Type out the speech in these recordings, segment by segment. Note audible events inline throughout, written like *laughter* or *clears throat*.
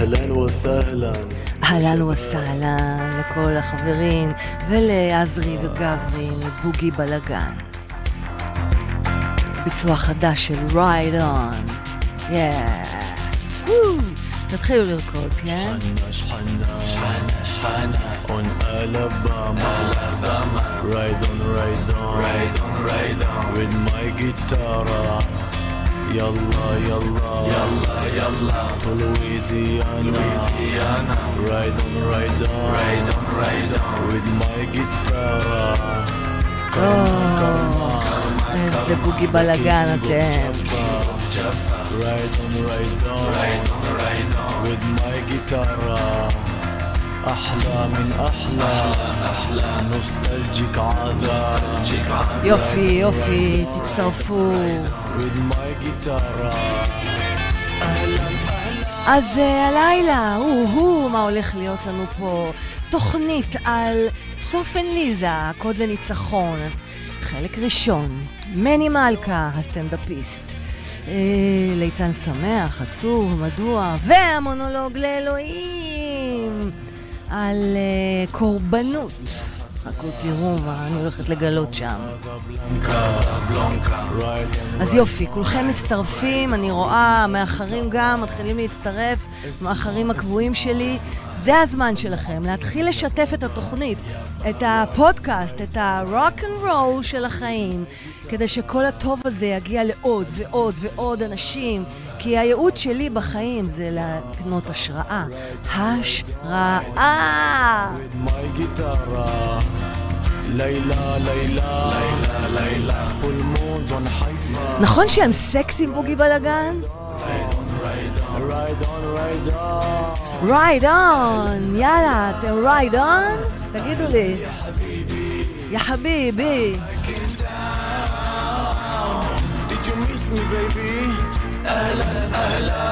אהלן וסהלן. אהלן וסהלן לכל החברים ולעזרי וגברי מבוגי בלאגן. ביצוע חדש של רייד און. יאה. תתחילו לרקוד, כן? שחנה שחנה שחנה on Alabama Alabama ride on ride on ride on ride on with my guitar Yalla, yalla, yalla, yalla to Louisiana. Louisiana. Ride on, ride on, ride on, ride on with my guitar. Oh, איזה בוגי בלאגן אתם. Ride on, ride on, ride on, ride on with my guitar. أحلى من أحلى أحلى نوستالجيك عزا יופי, יופי, תצטרפו. with my guitar אז אה, הלילה, או-הו, מה הולך להיות לנו פה? תוכנית על צופן ליזה, קוד לניצחון. חלק ראשון, מני מלכה, הסטנדאפיסט. אה, ליצן שמח, עצוב, מדוע, והמונולוג לאלוהים על אה, קורבנות. חכו תראו מה אני הולכת לגלות שם. אז יופי, כולכם מצטרפים, אני רואה, מאחרים גם, מתחילים להצטרף, מאחרים הקבועים שלי. זה הזמן שלכם להתחיל לשתף את התוכנית, את הפודקאסט, את הרוק אנד רול של החיים, כדי שכל הטוב הזה יגיע לעוד ועוד ועוד אנשים, כי הייעוד שלי בחיים זה להקנות השראה. השראה! נכון שהם סקסים בוגי בלאגן? ride on ride on رايد اون يلا رايد اون تجدوا لي يا حبيبي. أهلا أهلا.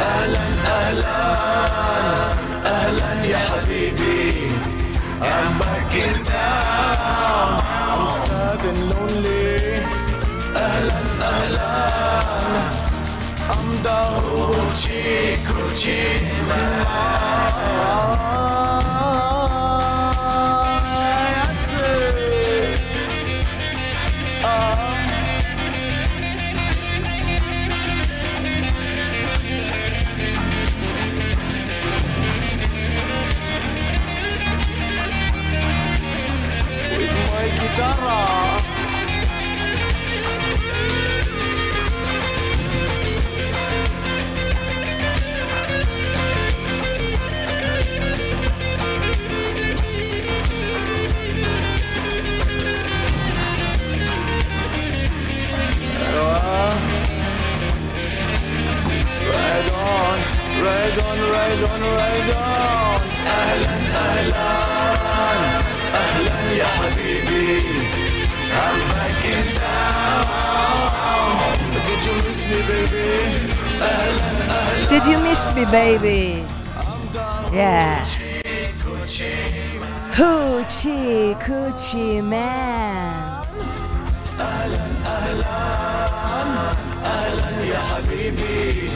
أهلا أهلا. أهلا يا حبيبي. I'm back in town. sad and lonely أهلا أهلا I'm the hoochie coochie With ride on, ride on, ride on أهلا أهلا أهلا يا حبيبي I'm back in town Did you miss me baby أهلا أهلا Did you miss me, baby? Yeah. Hoochie coochie man. يا حبيبي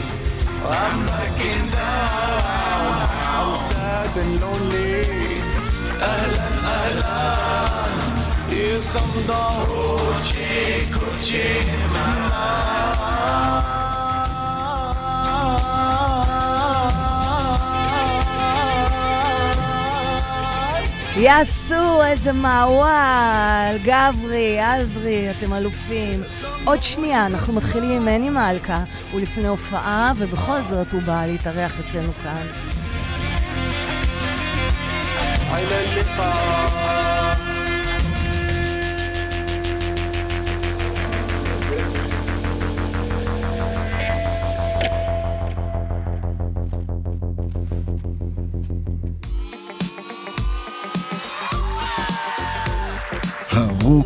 I'm back in town I'm sad and lonely أهلا أهلا Yes I'm the hoochie coochie יעשו איזה מעוול, גברי, עזרי, אתם אלופים. עוד שנייה, אנחנו מתחילים עם מני מלכה, הוא לפני הופעה, ובכל זאת הוא בא להתארח אצלנו כאן.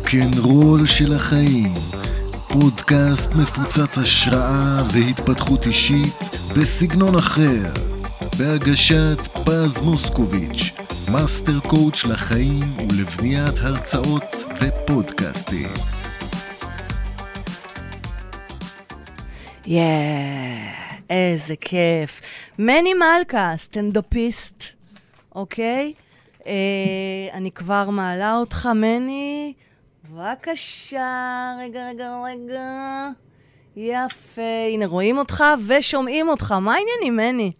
הרוקנרול של החיים, פודקאסט מפוצץ השראה והתפתחות אישית בסגנון אחר, בהגשת פז מוסקוביץ', master coach לחיים ולבניית הרצאות ופודקאסטים. יאה, איזה כיף. מני מלכה, סטנדאפיסט, אוקיי? אה, אני כבר מעלה אותך, מני. בבקשה, רגע, רגע, רגע. יפה, הנה רואים אותך ושומעים אותך. מה העניינים, מני?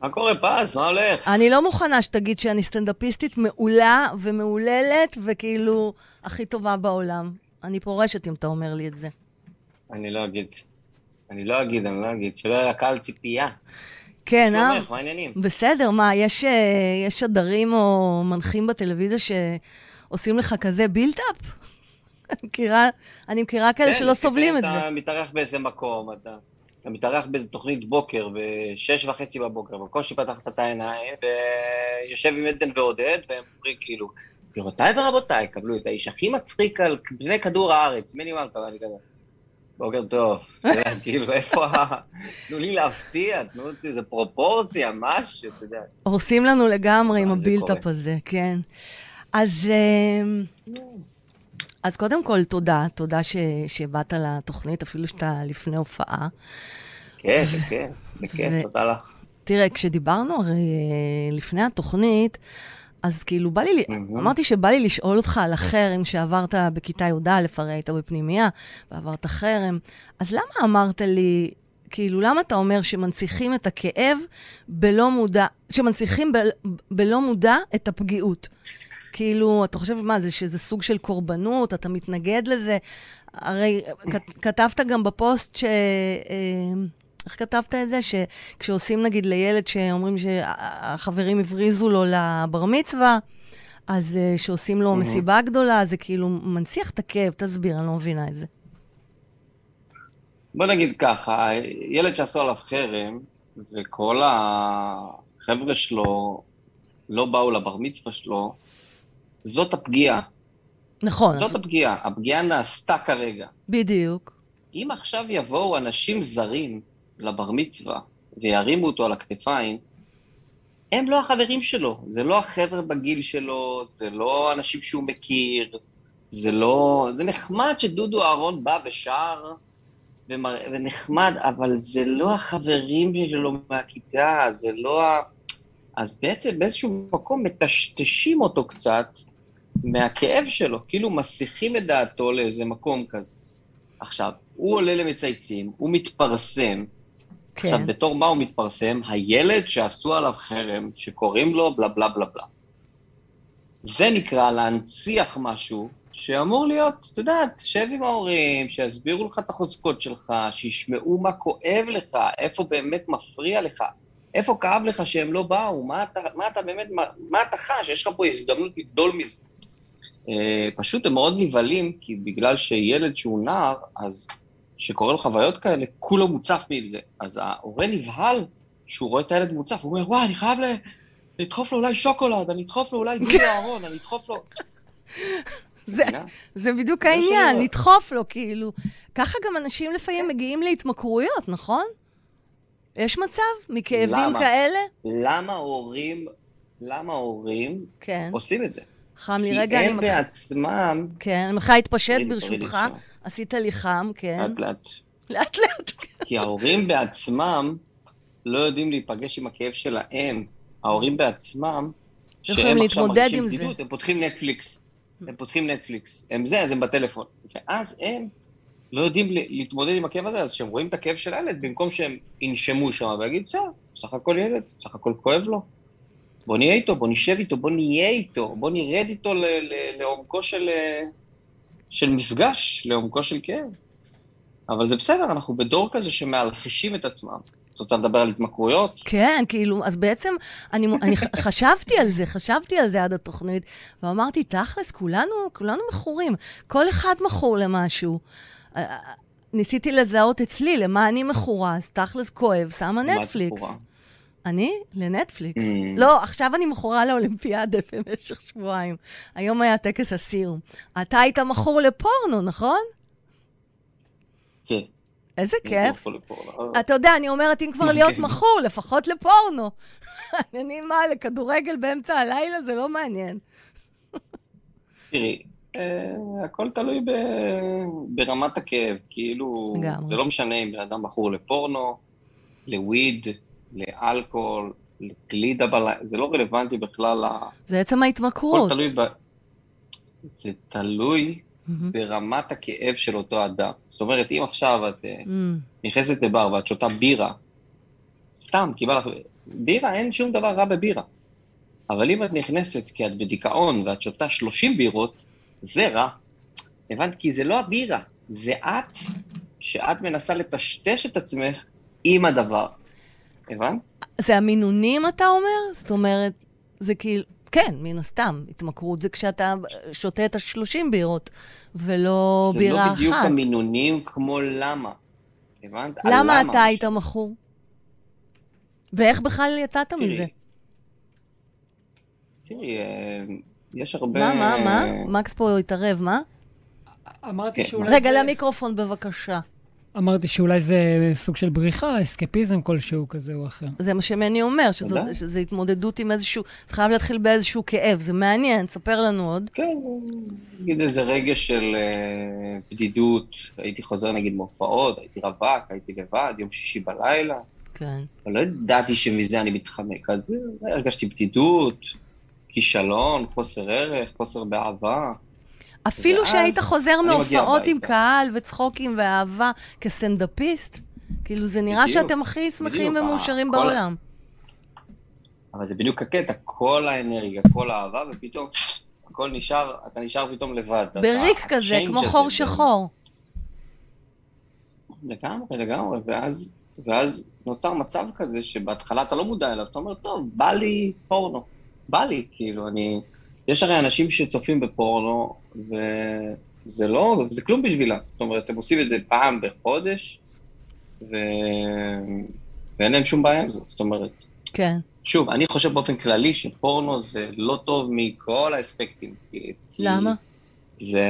מה קורה, פז? מה הולך? אני לא מוכנה שתגיד שאני סטנדאפיסטית מעולה ומהוללת, וכאילו הכי טובה בעולם. אני פורשת אם אתה אומר לי את זה. אני לא אגיד. אני לא אגיד, אני לא אגיד. שלא יהיה לקהל ציפייה. כן, אה? מה העניינים? בסדר, מה, יש, אה, יש שדרים או מנחים בטלוויזיה שעושים לך כזה בילטאפ? אני מכירה, אני כאלה כן, שלא סובלים את אתה זה. מתארח באיזה מקום, אתה, אתה מתארח באיזה תוכנית בוקר, בשש וחצי בבוקר, בקושי פתחת את העיניים, ויושב עם עדן ועודד, והם אומרים כאילו, גבירותיי ורבותיי, קבלו את האיש הכי מצחיק על פני כדור הארץ, מני מלכה, ואני כזה, בוקר טוב. *laughs* אתה כאילו, איפה ה... תנו לי להפתיע, תנו לי איזה פרופורציה, משהו, אתה יודע. הורסים לנו לגמרי עם אה, הבילטאפ קורה. הזה, כן. אז, אה, אז קודם כל, תודה. תודה ש, שבאת לתוכנית, אפילו שאתה לפני הופעה. כן, כן, בכיף, ו- תודה לך. תראה, כשדיברנו הרי אה, לפני התוכנית, אז כאילו בא לי, מהמם. אמרתי שבא לי לשאול אותך על החרם שעברת בכיתה י"א, הרי היית בפנימייה, ועברת חרם. אז למה אמרת לי, כאילו, למה אתה אומר שמנציחים את הכאב בלא מודע, שמנציחים ב, בלא מודע את הפגיעות? כאילו, אתה חושב, מה זה, שזה סוג של קורבנות, אתה מתנגד לזה? הרי כתבת גם בפוסט ש... אה, איך כתבת את זה? שכשעושים נגיד לילד שאומרים שהחברים הבריזו לו לבר מצווה, אז אה, שעושים לו מסיבה גדולה, זה כאילו מנציח את הכאב, תסביר, אני לא מבינה את זה. בוא נגיד ככה, ילד שעשו עליו חרם, וכל החבר'ה שלו לא באו לבר מצווה שלו, זאת הפגיעה. נכון, זאת אז הפגיעה. הפגיעה נעשתה כרגע. בדיוק. אם עכשיו יבואו אנשים זרים לבר מצווה וירימו אותו על הכתפיים, הם לא החברים שלו, זה לא החבר'ה בגיל שלו, זה לא אנשים שהוא מכיר, זה לא... זה נחמד שדודו אהרון בא ושר, ומר... ונחמד, אבל זה לא החברים שלו מהכיתה, זה לא ה... אז בעצם באיזשהו מקום מטשטשים אותו קצת מהכאב שלו, כאילו מסיחים את דעתו לאיזה מקום כזה. עכשיו, הוא עולה למצייצים, הוא מתפרסם, עכשיו, כן. בתור מה הוא מתפרסם? הילד שעשו עליו חרם, שקוראים לו בלה בלה בלה בלה. זה נקרא להנציח משהו שאמור להיות, אתה יודע, תשב עם ההורים, שיסבירו לך את החוזקות שלך, שישמעו מה כואב לך, איפה באמת מפריע לך, איפה כאב לך שהם לא באו, מה אתה, מה אתה באמת, מה, מה אתה חש, יש לך פה הזדמנות לגדול מזה. אה, פשוט הם מאוד נבהלים, כי בגלל שילד שהוא נער, אז שקורה לו חוויות כאלה, כולו מוצף מזה. אז ההורה נבהל שהוא רואה את הילד מוצף, הוא אומר, וואי, אני חייב ל... לדחוף לו אולי שוקולד, אני אדחוף לו אולי דודו אהרון, אני אדחוף לו... *laughs* זה? זה בדיוק העניין. לדחוף לו, כאילו. ככה גם אנשים לפעמים מגיעים להתמכרויות, נכון? יש מצב? מכאבים למה? כאלה? למה הורים, למה הורים כן. עושים את זה? חם לי כי רגע, אני הם. בעצמם, כן, אני מתחילה להתפשט ברשותך. עשית לי חם, כן. לאט לאט. לאט לאט. כי ההורים בעצמם לא יודעים להיפגש עם הכאב שלהם. ההורים בעצמם, יכולים שהם עכשיו מרגישים. בדידות, הם פותחים נטפליקס. הם פותחים נטפליקס. הם זה, אז הם בטלפון. ואז הם לא יודעים להתמודד עם הכאב הזה, אז כשהם רואים את הכאב של הילד, במקום שהם ינשמו שם ויגידו, בסדר, סך הכל ילד, סך הכל כואב לו. בוא נהיה איתו, בוא נשב איתו, בוא נהיה איתו, בוא נרד איתו ל- ל- לעומקו של, אה, של מפגש, לעומקו של כאב. אבל זה בסדר, אנחנו בדור כזה שמאלחשים את עצמם. את רוצה לדבר על התמכרויות? כן, כאילו, אז בעצם אני, אני חשבתי על זה, חשבתי על זה עד התוכנית, ואמרתי, תכלס, כולנו, כולנו מכורים. כל אחד מכור למשהו. אה, אה, ניסיתי לזהות אצלי למה אני מכורה, אז תכלס כואב, שמה נטפליקס. אני? לנטפליקס. Mm. לא, עכשיו אני מכורה לאולימפיאדה *laughs* במשך שבועיים. היום היה טקס הסיום. אתה היית מכור לפורנו, נכון? כן. איזה כיף. לפורנו. אתה יודע, אני אומרת, אם כבר כן. להיות מכור, לפחות לפורנו. *laughs* אני מה, לכדורגל באמצע הלילה? זה לא מעניין. תראי, אה, הכל תלוי. ברמת הכאב, כאילו. זה לא משנה אם בן אדם בחור לפורנו, לוויד, לאלכוהול, לגלידה בלילה, זה לא רלוונטי בכלל, ה- זה עצם ההתמכרות. תלוי ב... זה תלוי מהמם. ברמת הכאב של אותו אדם. זאת אומרת, אם עכשיו את אמ, נכנסת לבר ואת שותה בירה, סתם, כי בא לך... בירה, אין שום דבר רע בבירה. אבל אם את נכנסת כי את בדיכאון ואת שותה 30 בירות, זה רע. הבנת? כי זה לא הבירה, זה את, שאת מנסה לטשטש את עצמך עם הדבר. הבנת? זה המינונים, אתה אומר? זאת אומרת, זה כאילו... כן, מן הסתם, התמכרות זה כשאתה שותה את השלושים בירות, ולא זה בירה לא בדיוק אחת. המינונים כמו למה. הבנת? למה אתה היית. מכור? ואיך בכלל יצאת תראי, מזה? תראי, אה, יש הרבה... מה, מה, מה? מקס פה התערב, מה? אמרתי כן. שאולי רגע, זה... למיקרופון בבקשה. אמרתי שאולי זה סוג של בריחה, אסקפיזם כלשהו כזה או אחר. זה מה שמני אומר, שזו. שזה התמודדות עם איזשהו... זה חייב להתחיל באיזשהו כאב, זה מעניין, ספר לנו עוד. כן, נגיד איזה רגע של אה, בדידות, הייתי חוזר נגיד מהופעות, הייתי רווק, הייתי לבד, יום שישי בלילה, כן. אבל לא ידעתי שמזה אני מתחמק, אז הרגשתי בדידות, כישלון, חוסר ערך, חוסר באהבה. אפילו ואז שהיית חוזר מהופעות עם. קהל וצחוקים ואהבה כסטנדאפיסט, כאילו זה נראה בדיוק, שאתם הכי שמחים ומאושרים בעולם. אבל זה בדיוק הקטע, כל האנרגיה, כל האהבה, ופתאום הכל נשאר, אתה נשאר פתאום לבד. אתה- בריק כזה, הצ'יינג' כמו חור שחור. לגמרי, לגמרי, ואז, ואז נוצר מצב כזה שבהתחלה אתה לא מודע אליו, אתה אומר, טוב, בא לי פורנו, בא לי, כאילו, אני... יש הרי אנשים שצופים בפורנו, וזה לא, זה כלום בשבילם. זאת אומרת, הם עושים את זה פעם בחודש, ו... ואין להם שום בעיה עם זה. זאת אומרת, כן. שוב, אני חושב באופן כללי שפורנו זה לא טוב מכל האספקטים. כי- כי למה? זה...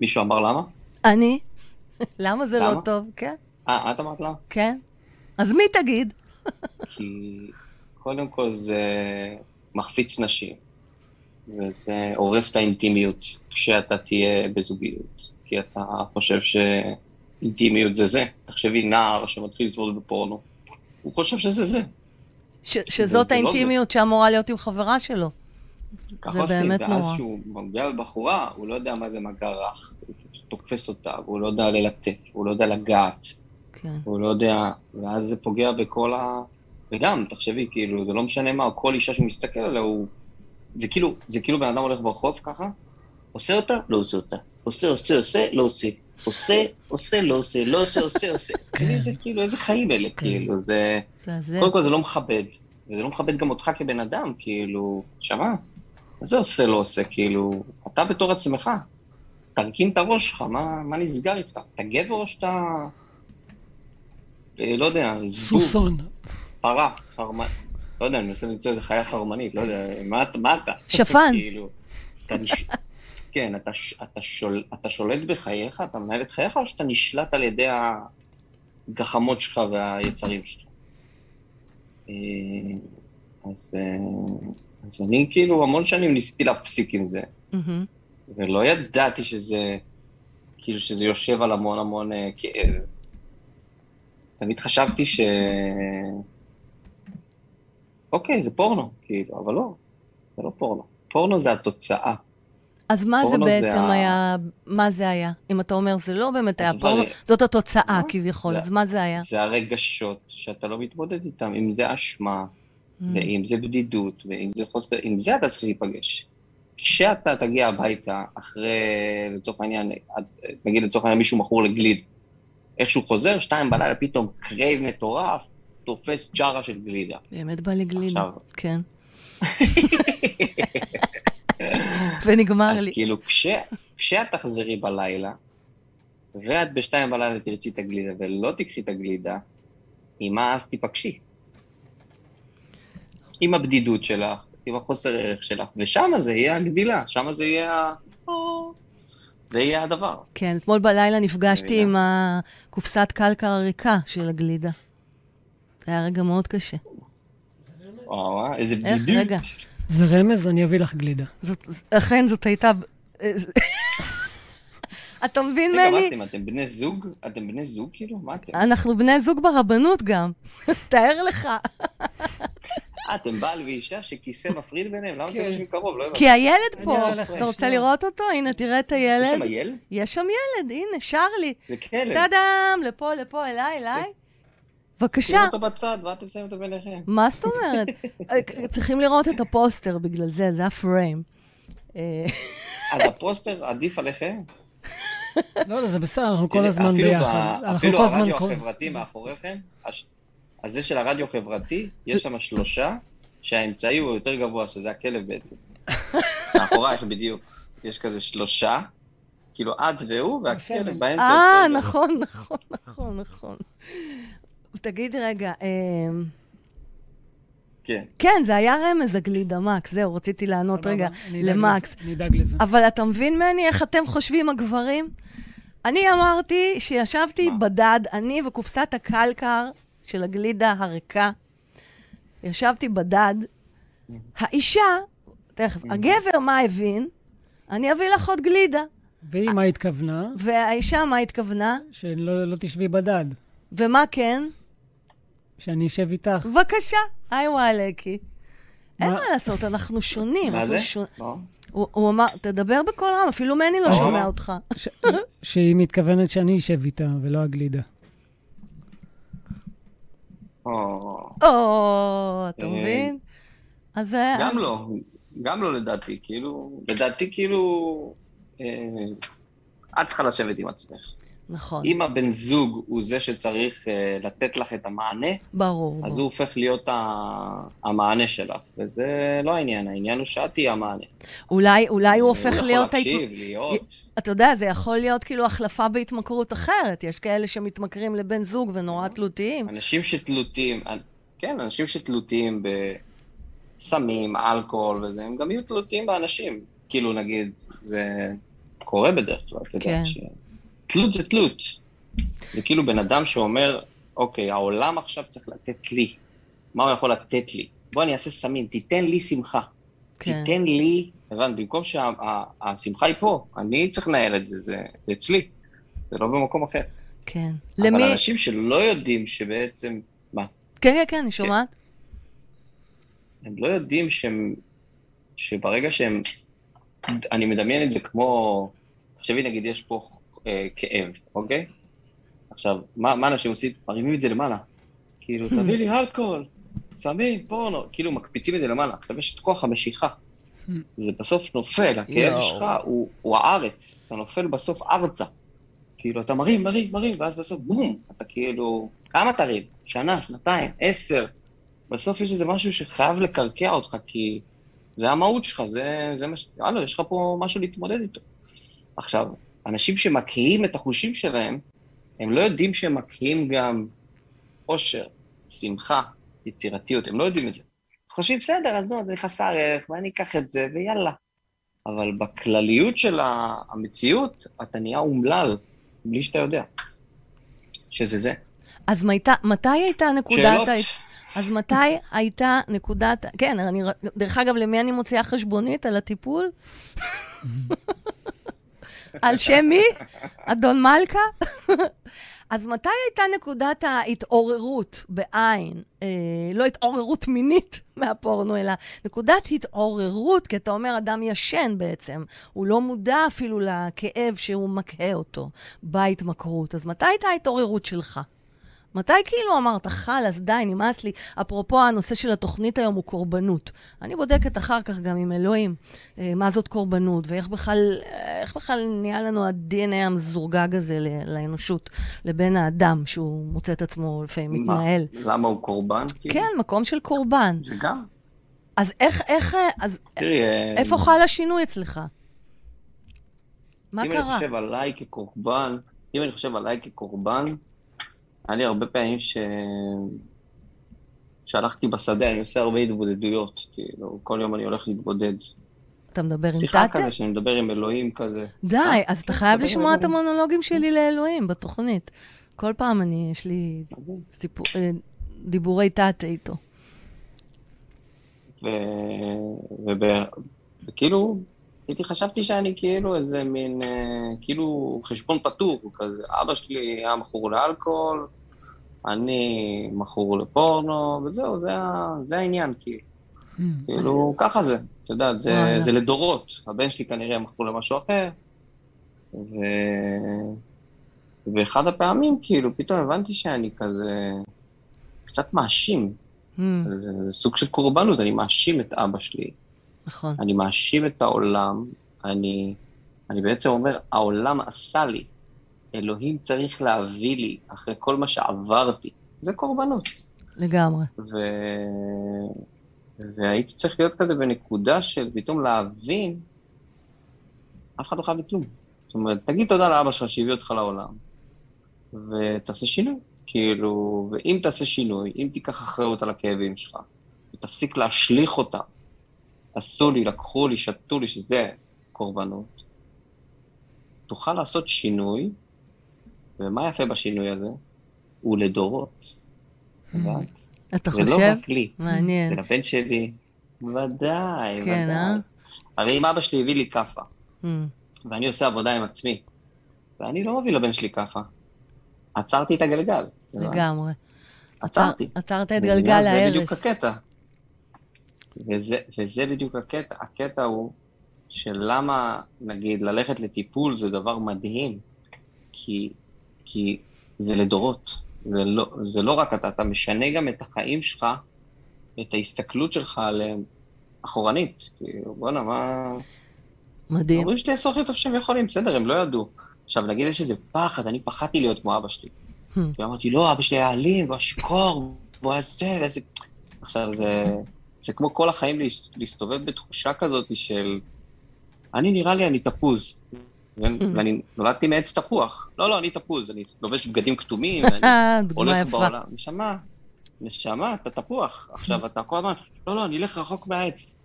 מישהו אמר למה? אני? *laughs* למה זה לא למה? טוב? כן, אה, את אמרת למה? כן. אז מי תגיד? *laughs* כי קודם כל זה מחפיץ נשים, וזה הורס את האינטימיות כשאתה תהיה בזוגיות, כי אתה חושב שאינטימיות זה זה. תחשבי, נער שמתחיל לצפות בפורנו, הוא חושב שזה זה. ש- שזאת זה לא האינטימיות שאמורה להיות עם חברה שלו. עושים, באמת ואז נורא. כשהוא מגיע לבחורה, הוא לא יודע מה זה מגע רך, הוא תופס אותה, והוא לא יודע ללטף, הוא לא יודע לגעת, כן. הוא לא יודע, ואז זה פוגע בכל ה... וגם, תחשבי, כאילו, זה לא משנה מה, כל אישה שהוא מסתכל עליה, הוא... זה כאילו, זה כאילו בן אדם הולך ברחוב ככה, עושה אותה, לא עושה אותה. עושה, עושה, עושה, לא עושה. עושה, עושה, לא עושה, לא עושה, עושה, עושה. איזה, כאילו, איזה חיים אלה, כאילו, זה... זה. קודם כל זה לא מכבד, וזה לא מכבד גם אותך כבן אדם, כאילו, שמע, מה זה עושה, לא עושה, כאילו, אתה בתור עצמך, תרכין את הראש שלך, מה, מה נסגר איתך? אתה גבר או שאתה, אה, לא יודע, זבוב, סוסון. פרה, חרמנית, לא יודע, אני מנסה למצוא איזה חיה חרמנית, לא יודע, מה, מה אתה? שפן. כאילו, אתה נש... *laughs* כן, אתה, אתה, שול... אתה שולט בחייך, אתה מנהל את חייך, או שאתה נשלט על ידי הגחמות שלך והיצרים שלך? אה, אז, אה, אז אני כאילו המון שנים ניסיתי להפסיק עם זה, מהמם. ולא ידעתי שזה, כאילו שזה יושב על המון המון אה, כאב. תמיד חשבתי ש... אוקיי, זה פורנו, כאילו, אבל לא, זה לא פורנו. פורנו זה התוצאה. אז מה זה פורנו זה בעצם ה- היה? מה זה היה? אם אתה אומר, זה לא באמת היה פורנו, זאת התוצאה לא, כביכול, זה- אז מה זה היה? זה הרגשות שאתה לא מתמודד איתם, אם זה אשמה, ואם זה בדידות, ואם זה חוסר, עם זה אתה צריך להיפגש. כשאתה תגיע הביתה אחרי, לצורך העניין, נגיד לצורך העניין מישהו מכור לגלידה, איך שהוא חוזר, שתיים בלילה, פתאום crave מטורף, תופס ג'ארה של גלידה. באמת בא לי גלידה. עכשיו. כן. *laughs* ונגמר אז לי. כאילו, כש, כשאת תחזרי בלילה, ואת בשתיים בלילה תרצי את הגלידה, ולא תיקחי את הגלידה, עם מה אז תיפגשי? עם הבדידות שלך, עם החוסר ערך שלך, ושם זה יהיה הגדילה, שם זה יהיה ה... זה יהיה הדבר. כן, אתמול בלילה נפגשתי עם. הקופסת קלקר הריקה של הגלידה. זה היה רגע מאוד קשה. וואו, איזה איך, בדיוק. רגע. זה רמז, אני אביא לך גלידה. זאת, אכן, זאת הייתה... אתה מבין, רגע, מה מני? אתם, אתם בני זוג? אתם בני זוג כאילו? מה אתם? אנחנו בני זוג ברבנות גם. *laughs* תאר לך. אה, אתם בעל ואישה שכיסא מפריד ביניהם? למה אתם יושבים קרוב? לא. כי הילד פה. אתה רוצה. לראות אותו? הנה, תראה את יש הילד. שם ילד? יש שם ילד, הנה, שר לי. זה כלב. טאדאם, לפה, לפה, אליי, אליי. בבקשה. שימו אותו בצד, מה אתם שמים אותו ביניכם? מה זאת אומרת? אה, *laughs* צריכים לראות את הפוסטר בגלל זה, זה הפריים. אה, אז הפוסטר עדיף עליכם? *laughs* לא, לא, זה בסדר, אנחנו כל הזמן ביחד. אפילו. הרדיו החברתי מאחוריכם, אז זה של הרדיו החברתי, יש שם שלושה, שהאמצעי הוא יותר גבוה, שזה הכלב בעצם. *laughs* מאחורייך בדיוק. יש כזה שלושה, כאילו את והוא. והכלב באמצע. אה. נכון, נכון, נכון, נכון. תגיד רגע, אה, כן. כן, זה היה רמז הגלידה, מקס, זהו, רציתי לענות סבבה, רגע אני אדאג למקס. לזה, אני אדאג לזה. אבל אתה מבין, מני, איך אתם חושבים הגברים? אני אמרתי שישבתי מה? בדד, אני וקופסת הקלקר של הגלידה הריקה, ישבתי בדד, האישה, תכף, הגבר, מה הבין? אני אביא לך עוד גלידה. והיא מה התכוונה? והאישה, מה התכוונה? שלא לא תשבי בדד. ומה כן? שאני אשב איתך. בבקשה, היי וואלקי. אין מה- לעשות, אנחנו שונים. מה זה? לא. הוא אמר, תדבר בקול רם, אפילו מני לא אה, שומע אה. אותך. שהיא מתכוונת שאני אשב איתה, ולא הגלידה. או, אתה אה, מבין? אז זה... גם לא, גם לא לדעתי, כאילו, לדעתי כאילו, אה, את צריכה לשבת עם עצמך. נכון, אם הבן זוג הוא זה שצריך אה, לתת לך את המענה, ברור. אז ברור. הוא הופך להיות ה- המענה שלך, וזה לא העניין, העניין הוא שאת תהיי המענה. אולי אולי הוא הופך הוא להיות... יכול ההת- להקשיב, להיות. אתה יודע, זה יכול להיות כאילו החלפה בהתמכרות אחרת. יש כאלה שמתמכרים לבן זוג ונורא תלותיים. אנשים שתלותים, כן, אנשים שתלותים בסמים, אלכוהול וזה, הם גם יהיו תלותים באנשים. כאילו, נגיד, זה קורה בדרך כלל, אתה כן. יודע, ש... תלות זה תלות. זה כאילו בן אדם שאומר, אוקיי, העולם עכשיו צריך לתת לי. מה הוא יכול לתת לי? בוא, אני אעשה סמים, תיתן לי שמחה. כן. תיתן לי, הבנת, במקום שהשמחה היא פה, אני צריך לנהל את זה, זה, זה אצלי, זה לא במקום אחר. כן. אבל למי... אנשים שלא יודעים שבעצם, מה, כן, כן, כן, אני שומעת. הם לא יודעים שהם, שברגע שהם, אני מדמיין את זה כמו, תחשבי נגיד יש פה אה, כאב, אוקיי? עכשיו, מה, מה אנשים עושים? מרימים את זה למעלה. כאילו, תביא לי אלכוהול, סמים, פורנו, כאילו מקפיצים את זה למעלה. עכשיו יש את כוח המשיכה. זה בסוף נופל, הכאב. שלך הוא, הוא הארץ, אתה נופל בסוף ארצה. כאילו, אתה מרים, מרים, מרים, ואז בסוף בום, אתה כאילו, כמה תרים? שנה, שנתיים, עשר. בסוף יש איזה משהו שחייב לקרקע אותך, כי זה המהות שלך, זה, זה מה ש... יאללה, יש לך פה משהו להתמודד איתו. עכשיו, אנשים שמקהים את החושים שלהם, הם לא יודעים שהם מקהים גם אושר, שמחה, יצירתיות, הם לא יודעים את זה. חושבים, בסדר, אז נו, זה חסר ערך, ואני אקח את זה, ויאללה. אבל בכלליות של המציאות, אתה נהיה אומלל, בלי שאתה יודע. שזה זה. אז מתי- מתי הייתה נקודת... שאלות? אז מתי הייתה נקודת... כן, אני... דרך אגב, למי אני מוציאה חשבונית? על הטיפול? *laughs* *laughs* על שם מי? אדון מלכה? *laughs* אז מתי הייתה נקודת ההתעוררות בעין? אה, לא התעוררות מינית *laughs* מהפורנו, אלא נקודת התעוררות, כי אתה אומר אדם ישן בעצם. הוא לא מודע אפילו לכאב שהוא מקהה אותו בהתמכרות. אז מתי הייתה ההתעוררות שלך? מתי כאילו אמרת, חלאס, די, נמאס לי? אפרופו, הנושא של התוכנית היום הוא קורבנות. אני בודקת אחר כך גם עם אלוהים אה, מה זאת קורבנות, ואיך בכלל, אה, איך בכלל נהיה לנו ה-DNA המזורגג הזה לאנושות, לבין האדם, שהוא מוצא את עצמו לפעמים מה? מתנהל. למה הוא קורבן? כאילו? כן, מקום של קורבן. זה גם. אז איך, איך, אה, אז תראי, איפה חל השינוי אצלך? מה אם אני קרה? חושב עליי כקורבן, אם אני חושב עליי כקורבן, היה לי הרבה פעמים ש... שהלכתי בשדה, אני עושה הרבה התבודדויות, כאילו, כל יום אני הולך להתבודד. אתה מדבר עם שיחה טאטה? כזה, שאני מדבר עם אלוהים כזה. די, אה, אז אתה חייב לשמוע את. המונולוגים שלי לאלוהים בתוכנית. כל פעם אני, יש לי. סיפור, אה, דיבורי טאטה איתו. וכאילו, הייתי חשבתי שאני כאילו איזה מין, אה, כאילו חשבון פתור כזה. אבא שלי היה מכור לאלכוהול, אני מכור לפורנו, וזהו, זה. זה העניין, כאילו. כאילו, ככה זה, את יודעת, זה. זה לדורות. הבן שלי כנראה מכור למשהו אחר, ו... ואחד הפעמים, כאילו, פתאום הבנתי שאני כזה קצת מאשים. Mm, זה, זה סוג של קורבנות, אני מאשים את אבא שלי, נכון. אני מאשים את העולם, אני, אני בעצם אומר, העולם עשה לי, אלוהים צריך להביא לי אחרי כל מה שעברתי. זה קורבנות. לגמרי. ו... והייתי צריך להיות כזה בנקודה של פתאום להבין, אף אחד לא חייב לי כלום. זאת אומרת, תגיד תודה לאבא שלך שהביא אותך לעולם, ותעשה שינוי. כאילו, ואם תעשה שינוי, אם תיקח אחריות על הכאבים שלך, ותפסיק להשליך אותם, עשו לי, לקחו לי, שתו לי, שזה קורבנות, תוכל לעשות שינוי, ומה יפה בשינוי הזה? הוא לדורות. הבנת? אתה זה לא חושב? רק לי. מעניין. זה לבן שלי. ודאי, כן, ודאי. אה? הרי אם אבא שלי הביא לי כאפה, Mm, ואני עושה עבודה עם עצמי, ואני לא מביא לבן שלי כאפה. עצרתי את הגלגל. לגמרי. עצרתי. עצר- עצרת את גלגל זה בדיוק ההרס. הקטע. וזה, וזה בדיוק הקטע. הקטע הוא של למה, נגיד, ללכת לטיפול זה דבר מדהים, כי, כי זה לדורות. זה לא, זה לא רק אתה, אתה משנה גם את החיים שלך, את ההסתכלות שלך עליהם אחורנית. כאילו, בואנה, מה... מדהים. ההורים שלי עשו הכי טוב שהם יכולים, בסדר, הם לא ידעו. עכשיו, נגיד יש איזה פחד, אני פחדתי להיות כמו אבא שלי. Hmm. כי אמרתי, לא, אבא שלי היה אלים, והוא היה שיכור, והוא היה זה, ואיזה... עכשיו, זה, זה כמו כל החיים להס- להסתובב בתחושה כזאת של, אני נראה לי אני תפוז. ו- ואני נולדתי מעץ תפוח. לא, לא, אני תפוז, אני לובש בגדים כתומים, *laughs* ואני הולך יפה. בעולם. נשמה, נשמה, אתה תפוח. עכשיו, אתה כל הזמן, לא, לא, אני אלך רחוק מהעץ.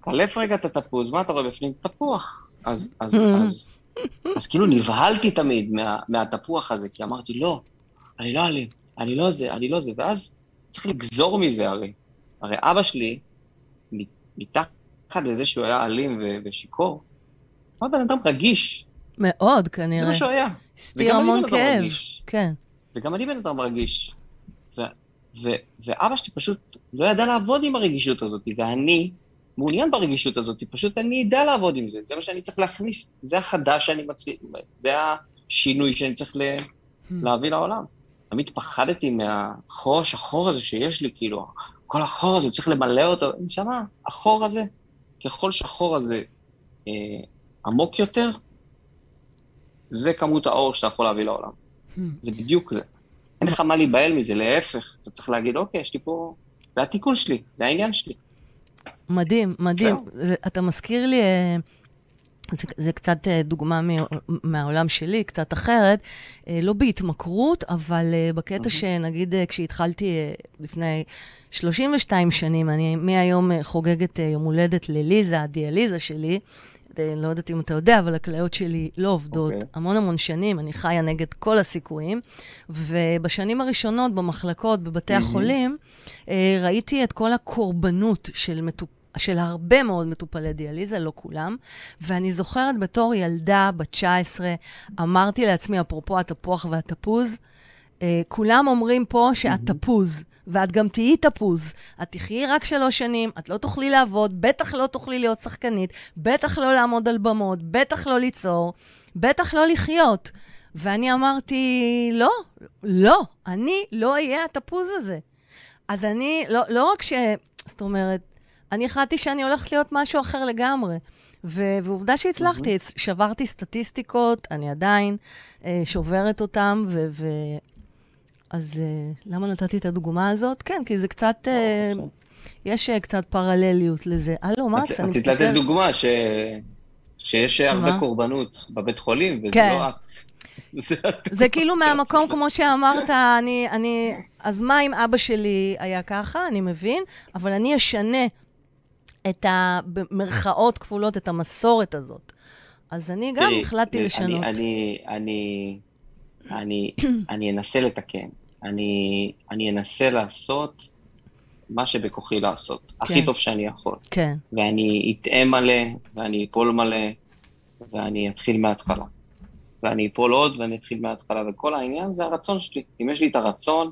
קלף רגע את התפוז, מה אתה רואה בפנים? תפוח. אז, אז, אז, אז כאילו נבהלתי תמיד מה, מהתפוח הזה, כי אמרתי, לא, אני לא אלים, אני לא זה, אני לא זה, ואז צריך לגזור מזה הרי. הרי אבא שלי, מתחת לזה שהוא היה אלים ו- ושיכור, הוא היה בן אדם רגיש, מאוד, זה כנראה. מה שהוא היה. הסתיר המון כאב. כן. וגם אני בן אדם רגיש. ו- ו- ואבא שלי פשוט לא ידע לעבוד עם הרגישות הזאת, ואני מעוניין ברגישות הזאת, פשוט אני אדע לעבוד עם זה, זה מה שאני צריך להכניס, זה החדש שאני מצליח, זה השינוי שאני צריך ל- להביא לעולם. תמיד פחדתי מהחור השחור הזה שיש לי, כאילו, כל החור הזה, צריך למלא אותו. נשמה, החור הזה, ככל שהחור הזה אה, עמוק יותר, זה כמות האור שאתה יכול להביא לעולם. זה בדיוק זה. אין לך מה להיבהל מזה, להפך. אתה צריך להגיד, אוקיי, יש לי פה... זה התיקון שלי, זה העניין שלי. מדהים, מדהים. זה, אתה מזכיר לי, אה, זה, זה קצת אה, דוגמה מהעולם שלי, קצת אחרת, אה, לא בהתמכרות, אבל אה, בקטע שנגיד אה, כשהתחלתי לפני 32 שנים, אני מהיום חוגגת יום הולדת לליזה, הדיאליזה שלי. לא יודעת אם אתה יודע, אבל הכליות שלי לא עובדות אוקיי. המון המון שנים, אני חיה נגד כל הסיכויים. ובשנים הראשונות במחלקות, בבתי החולים, אה, ראיתי את כל הקורבנות של מטופ... של הרבה מאוד מטופלי דיאליזה, לא כולם, ואני זוכרת בתור ילדה בת 19, אמרתי לעצמי, אפרופו התפוח והתפוז, אה, כולם אומרים פה שאת תפוז, ואת גם תהיי תפוז. את תחיי רק שלוש שנים, את לא תוכלי לעבוד, בטח לא תוכלי להיות שחקנית, בטח לא לעמוד על במות, בטח לא ליצור, בטח לא לחיות. ואני אמרתי, לא, לא, אני לא אהיה התפוז הזה. אז אני, לא, לא רק ש... זאת אומרת, אני החלטתי שאני הולכת להיות משהו אחר לגמרי. ו- ועובדה שהצלחתי, mm-hmm. שברתי סטטיסטיקות, אני עדיין אה, שוברת אותן, ו... ו- אז אה, למה נתתי את הדוגמה הזאת? כן, כי זה קצת, אה, יש אה, קצת פרלליות לזה. הלו, מקס, אני רצית לתת. דוגמה ש... שיש שמה? הרבה קורבנות בבית חולים, וזה כן. לא את. *laughs* זה כאילו מהמקום, כמו שאמרת, אני, אני... אז מה אם אבא שלי היה ככה? אני מבין, אבל אני אשנה את ה... במרכאות כפולות, את המסורת הזאת. אז אני גם תראי, החלטתי אני- לשנות. אני, אני, אני, אני אנסה לתקן. אני, אני אנסה לעשות מה שבכוחי לעשות. הכי כן. טוב שאני יכול. כן. ואני אטעה מלא, ואני אפול מלא, ואני אתחיל מההתחלה. ואני אפול עוד ואני אתחיל מההתחלה, וכל העניין זה הרצון שלי. אם יש לי את הרצון,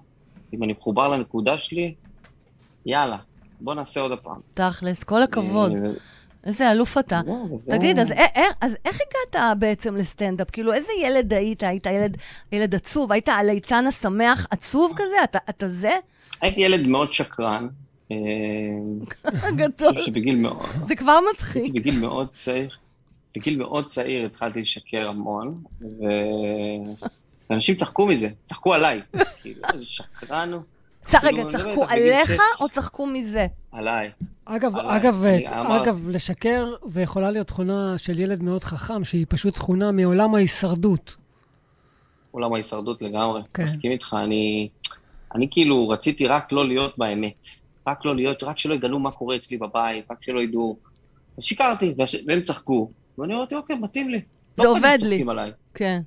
אם אני מחובר לנקודה שלי, יאללה, בוא נעשה עוד פעם. תכלס, כל הכבוד. אה, איזה אלוף אתה. וזה- תגיד, אז, א- א- אז איך הגעת בעצם לסטנדאפ? כאילו, איזה ילד היית? היית ילד, ילד עצוב? היית הליצן השמח עצוב כזה? אתה, אתה זה? הייתי ילד מאוד שקרן. אה, *laughs* גדול. שבגיל מאוד, זה כבר מצחיק. בגיל מאוד צעיר, בגיל מאוד צעיר התחלתי לשקר המון. ואנשים צחקו מזה, צחקו עליי. *laughs* כאילו, איזה שקרן הוא. כאילו, רגע, צחקו לא בגיל עליך. או צחקו מזה? עליי. אגב, עליי. אגב, את- אמר- אגב, לשקר זה יכולה להיות תכונה של ילד מאוד חכם, שהיא פשוט תכונה מעולם ההישרדות. עולם ההישרדות לגמרי, כן. מסכים איתך, אני, אני כאילו רציתי רק לא להיות באמת, רק לא להיות, רק שלא יגלו מה קורה אצלי בבית, רק שלא ידעו. אז שיקרתי, והם צחקו, ואני אמרתי, אוקיי, מתאים לי. זה לא עובד לי. עליי. כן.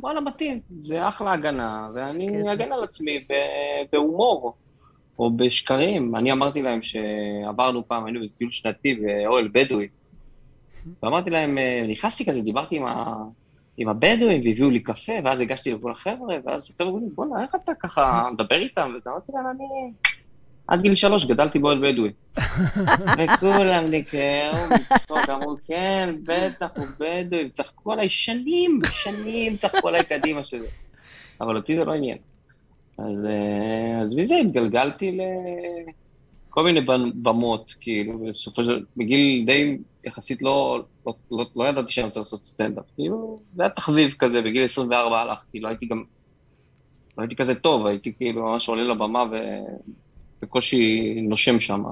וואלה, מתאים, זה אחלה הגנה, ואני. אגן על עצמי בהומור, או בשקרים. אני אמרתי להם שעברנו פעם, היינו בטיול שנתי באוהל בדואי, ואמרתי להם, אה, נכנסתי כזה, דיברתי עם, ה... עם הבדואים, והביאו לי קפה, ואז הגשתי לכל החבר'ה, ואז החבר'ה אמרו לי, בואנה, איך אתה ככה מדבר איתם? ואז אמרתי להם, אני... עד גיל שלוש גדלתי באוהל בדואי. וכולם נקראו מצחוק, אמרו, כן, בטח, הוא בדואי, צחקו עליי שנים, שנים צחקו עליי קדימה שזה. אבל אותי זה לא עניין. אז, אה, אז מזה התגלגלתי לכל מיני במ- במות, כאילו, בסופו של דבר, בגיל די יחסית לא, לא, לא, לא ידעתי שאני רוצה לעשות סטנדאפ. כאילו, זה היה תחביב כזה, בגיל 24 הלכתי, לא הייתי גם, לא הייתי כזה טוב, הייתי כאילו ממש עולה לבמה ובקושי נושם שם,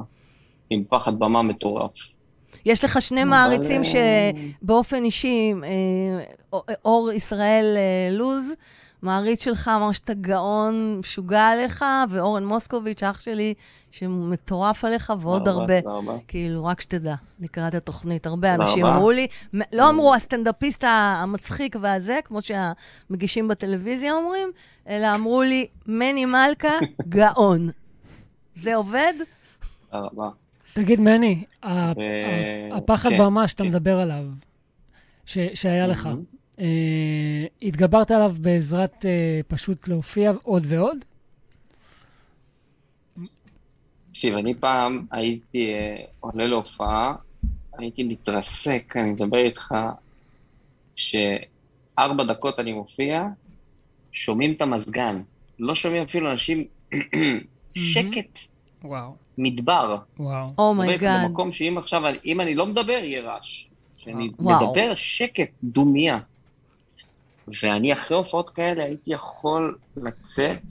עם פחד במה מטורף. יש לך שני מעריצים אה, שבאופן אישי, אה, אור ישראל אה, לוז, מעריץ שלך אמר שאתה גאון, משוגע עליך, ואורן מוסקוביץ', אח שלי, שמטורף עליך, ועוד הרבה. כאילו, רק שתדע, לקראת התוכנית. הרבה אנשים. אמרו לי, לא אמרו הסטנדאפיסט המצחיק והזה, כמו שהמגישים בטלוויזיה אומרים, אלא אמרו לי, מני מלכה, *laughs* גאון. זה עובד? תודה רבה. תגיד, מני, הפחד כן, במה שאתה כן. מדבר עליו, ש- שהיה לך. אה, התגברת עליו בעזרת אה, פשוט להופיע עוד ועוד? תקשיב, אני פעם הייתי אה, עולה להופעה, הייתי מתרסק, אני מדבר איתך, שארבע דקות אני מופיע, שומעים את המזגן. לא שומעים אפילו אנשים, *clears throat* שקט, וואו, מדבר. וואו. Oh my god. במקום שאם עכשיו, אם אני לא מדבר, יהיה רעש. כשאני וואו. מדבר, שקט, דומיה. ואני אחרי הופעות כאלה הייתי יכול לצאת,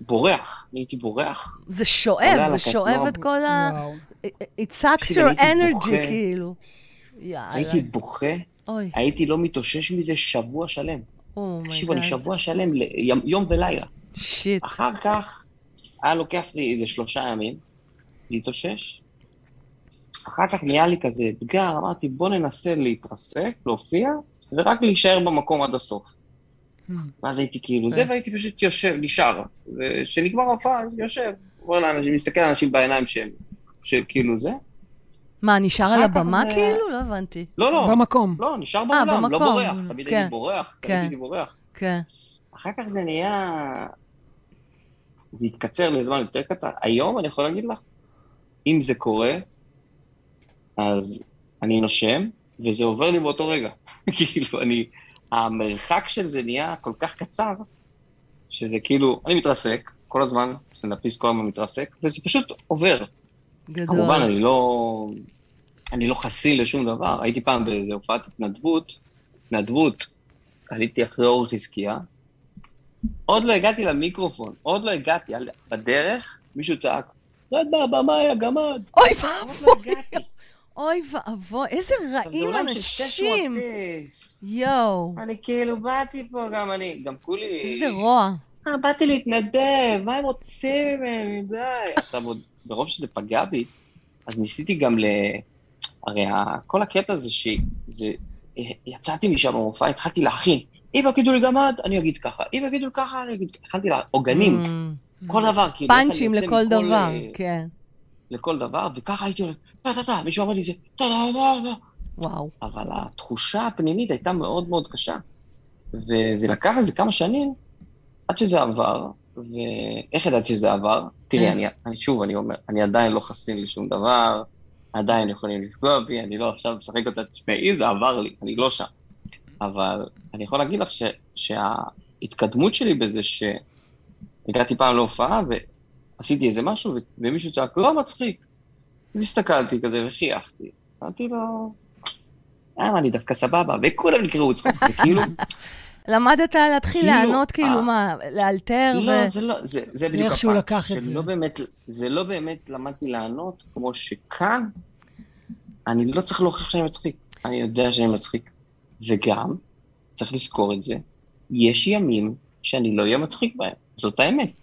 בורח, אני הייתי בורח. זה שואב, זה. שואב את כל ה... It sucks your energy. כאילו. יאללה. הייתי בוכה, הייתי לא מתאושש מזה שבוע שלם. oh my god. תקשיבו, אני שבוע שלם, יום ולילה. shit. אחר כך, היה לוקח לי איזה שלושה ימים להתאושש. אחר כך נהיה לי כזה אתגר, אמרתי, בוא ננסה להתרסק, להופיע, ורק להישאר במקום עד הסוף. Hmm. ואז הייתי כאילו זה, כן. והייתי פשוט יושב, נשאר. וכשנגמר ההופעה, יושב. אומר לאנשים, מסתכל על אנשים בעיניים שהם, שכאילו זה. מה, נשאר על הבמה כאילו? לא הבנתי. לא, לא, במקום. לא, נשאר באולם, לא במקום, בורח. תמיד כן. הייתי בורח, כן. תמיד הייתי בורח. כן. אחר כך זה נהיה... זה התקצר לזמן יותר קצר. היום אני יכול להגיד לך, אם זה קורה, אז אני נושם, וזה עובר לי באותו רגע. *laughs* כאילו, אני... המרחק של זה נהיה כל כך קצר, שזה כאילו, אני מתרסק, כל הזמן, סטנדאפיסט כל הזמן מתרסק, וזה פשוט עובר. גדול. כמובן, אני לא... אני לא חסין לשום דבר. הייתי פעם באיזו הופעת התנדבות, התנדבות, עליתי אחרי אור חזקיה, עוד לא הגעתי למיקרופון, עוד לא הגעתי, בדרך מישהו צעק, רד מהבמאי הגמד. אוי עוד לא ואבוי. אוי ואבוי, איזה רעים עולם של 600 אנשים. יואו, אני כאילו באתי פה, גם אני, גם כולי... איזה רוע. אה, באתי להתנדב, מה הם רוצים ממני, די. עכשיו, עוד, ברוב שזה פגע בי, אז ניסיתי גם ל... הרי כל הקטע זה ש... זה... יצאתי משם במופע, התחלתי להכין. אם יגידו לי גמד, אני אגיד ככה. אם יגידו לי ככה, אני אגיד... התחלתי לה... עוגנים. Mm. כל דבר, כאילו... פאנצ'ים לכל דבר, אה, כן. לכל דבר, וככה הייתי אומר, טה טה טה, מישהו אמר לי זה, טה טה טה טה. וואו. אבל התחושה הפנימית הייתה מאוד מאוד קשה. וזה לקח איזה כמה שנים עד שזה עבר, ואיך ידעתי שזה עבר? תראי, אני, אני שוב, אני אומר, אני עדיין לא חסין לשום דבר, עדיין יכולים לפגוע בי, אני לא עכשיו משחק אותה, תשמעי, זה עבר לי, אני לא שם. אבל אני יכול להגיד לך ש, שההתקדמות שלי בזה שהגעתי פעם להופעה ועשיתי איזה משהו ומישהו צעק, לא מצחיק. והסתכלתי כזה וחייכתי. אמרתי לו, אה, אני דווקא סבבה, וכולם נקראו צחוק, זה *laughs* כאילו... למדת להתחיל כאילו, לענות, כאילו, אה, מה, לאלתר לא, ו... לא, זה לא, זה, זה בדיוק הפעם. לקח את זה. לא באמת, זה לא באמת למדתי לענות, כמו שכאן, אני לא צריך להוכיח שאני מצחיק. אני יודע שאני מצחיק. וגם, צריך לזכור את זה, יש ימים שאני לא אהיה מצחיק בהם. זאת האמת.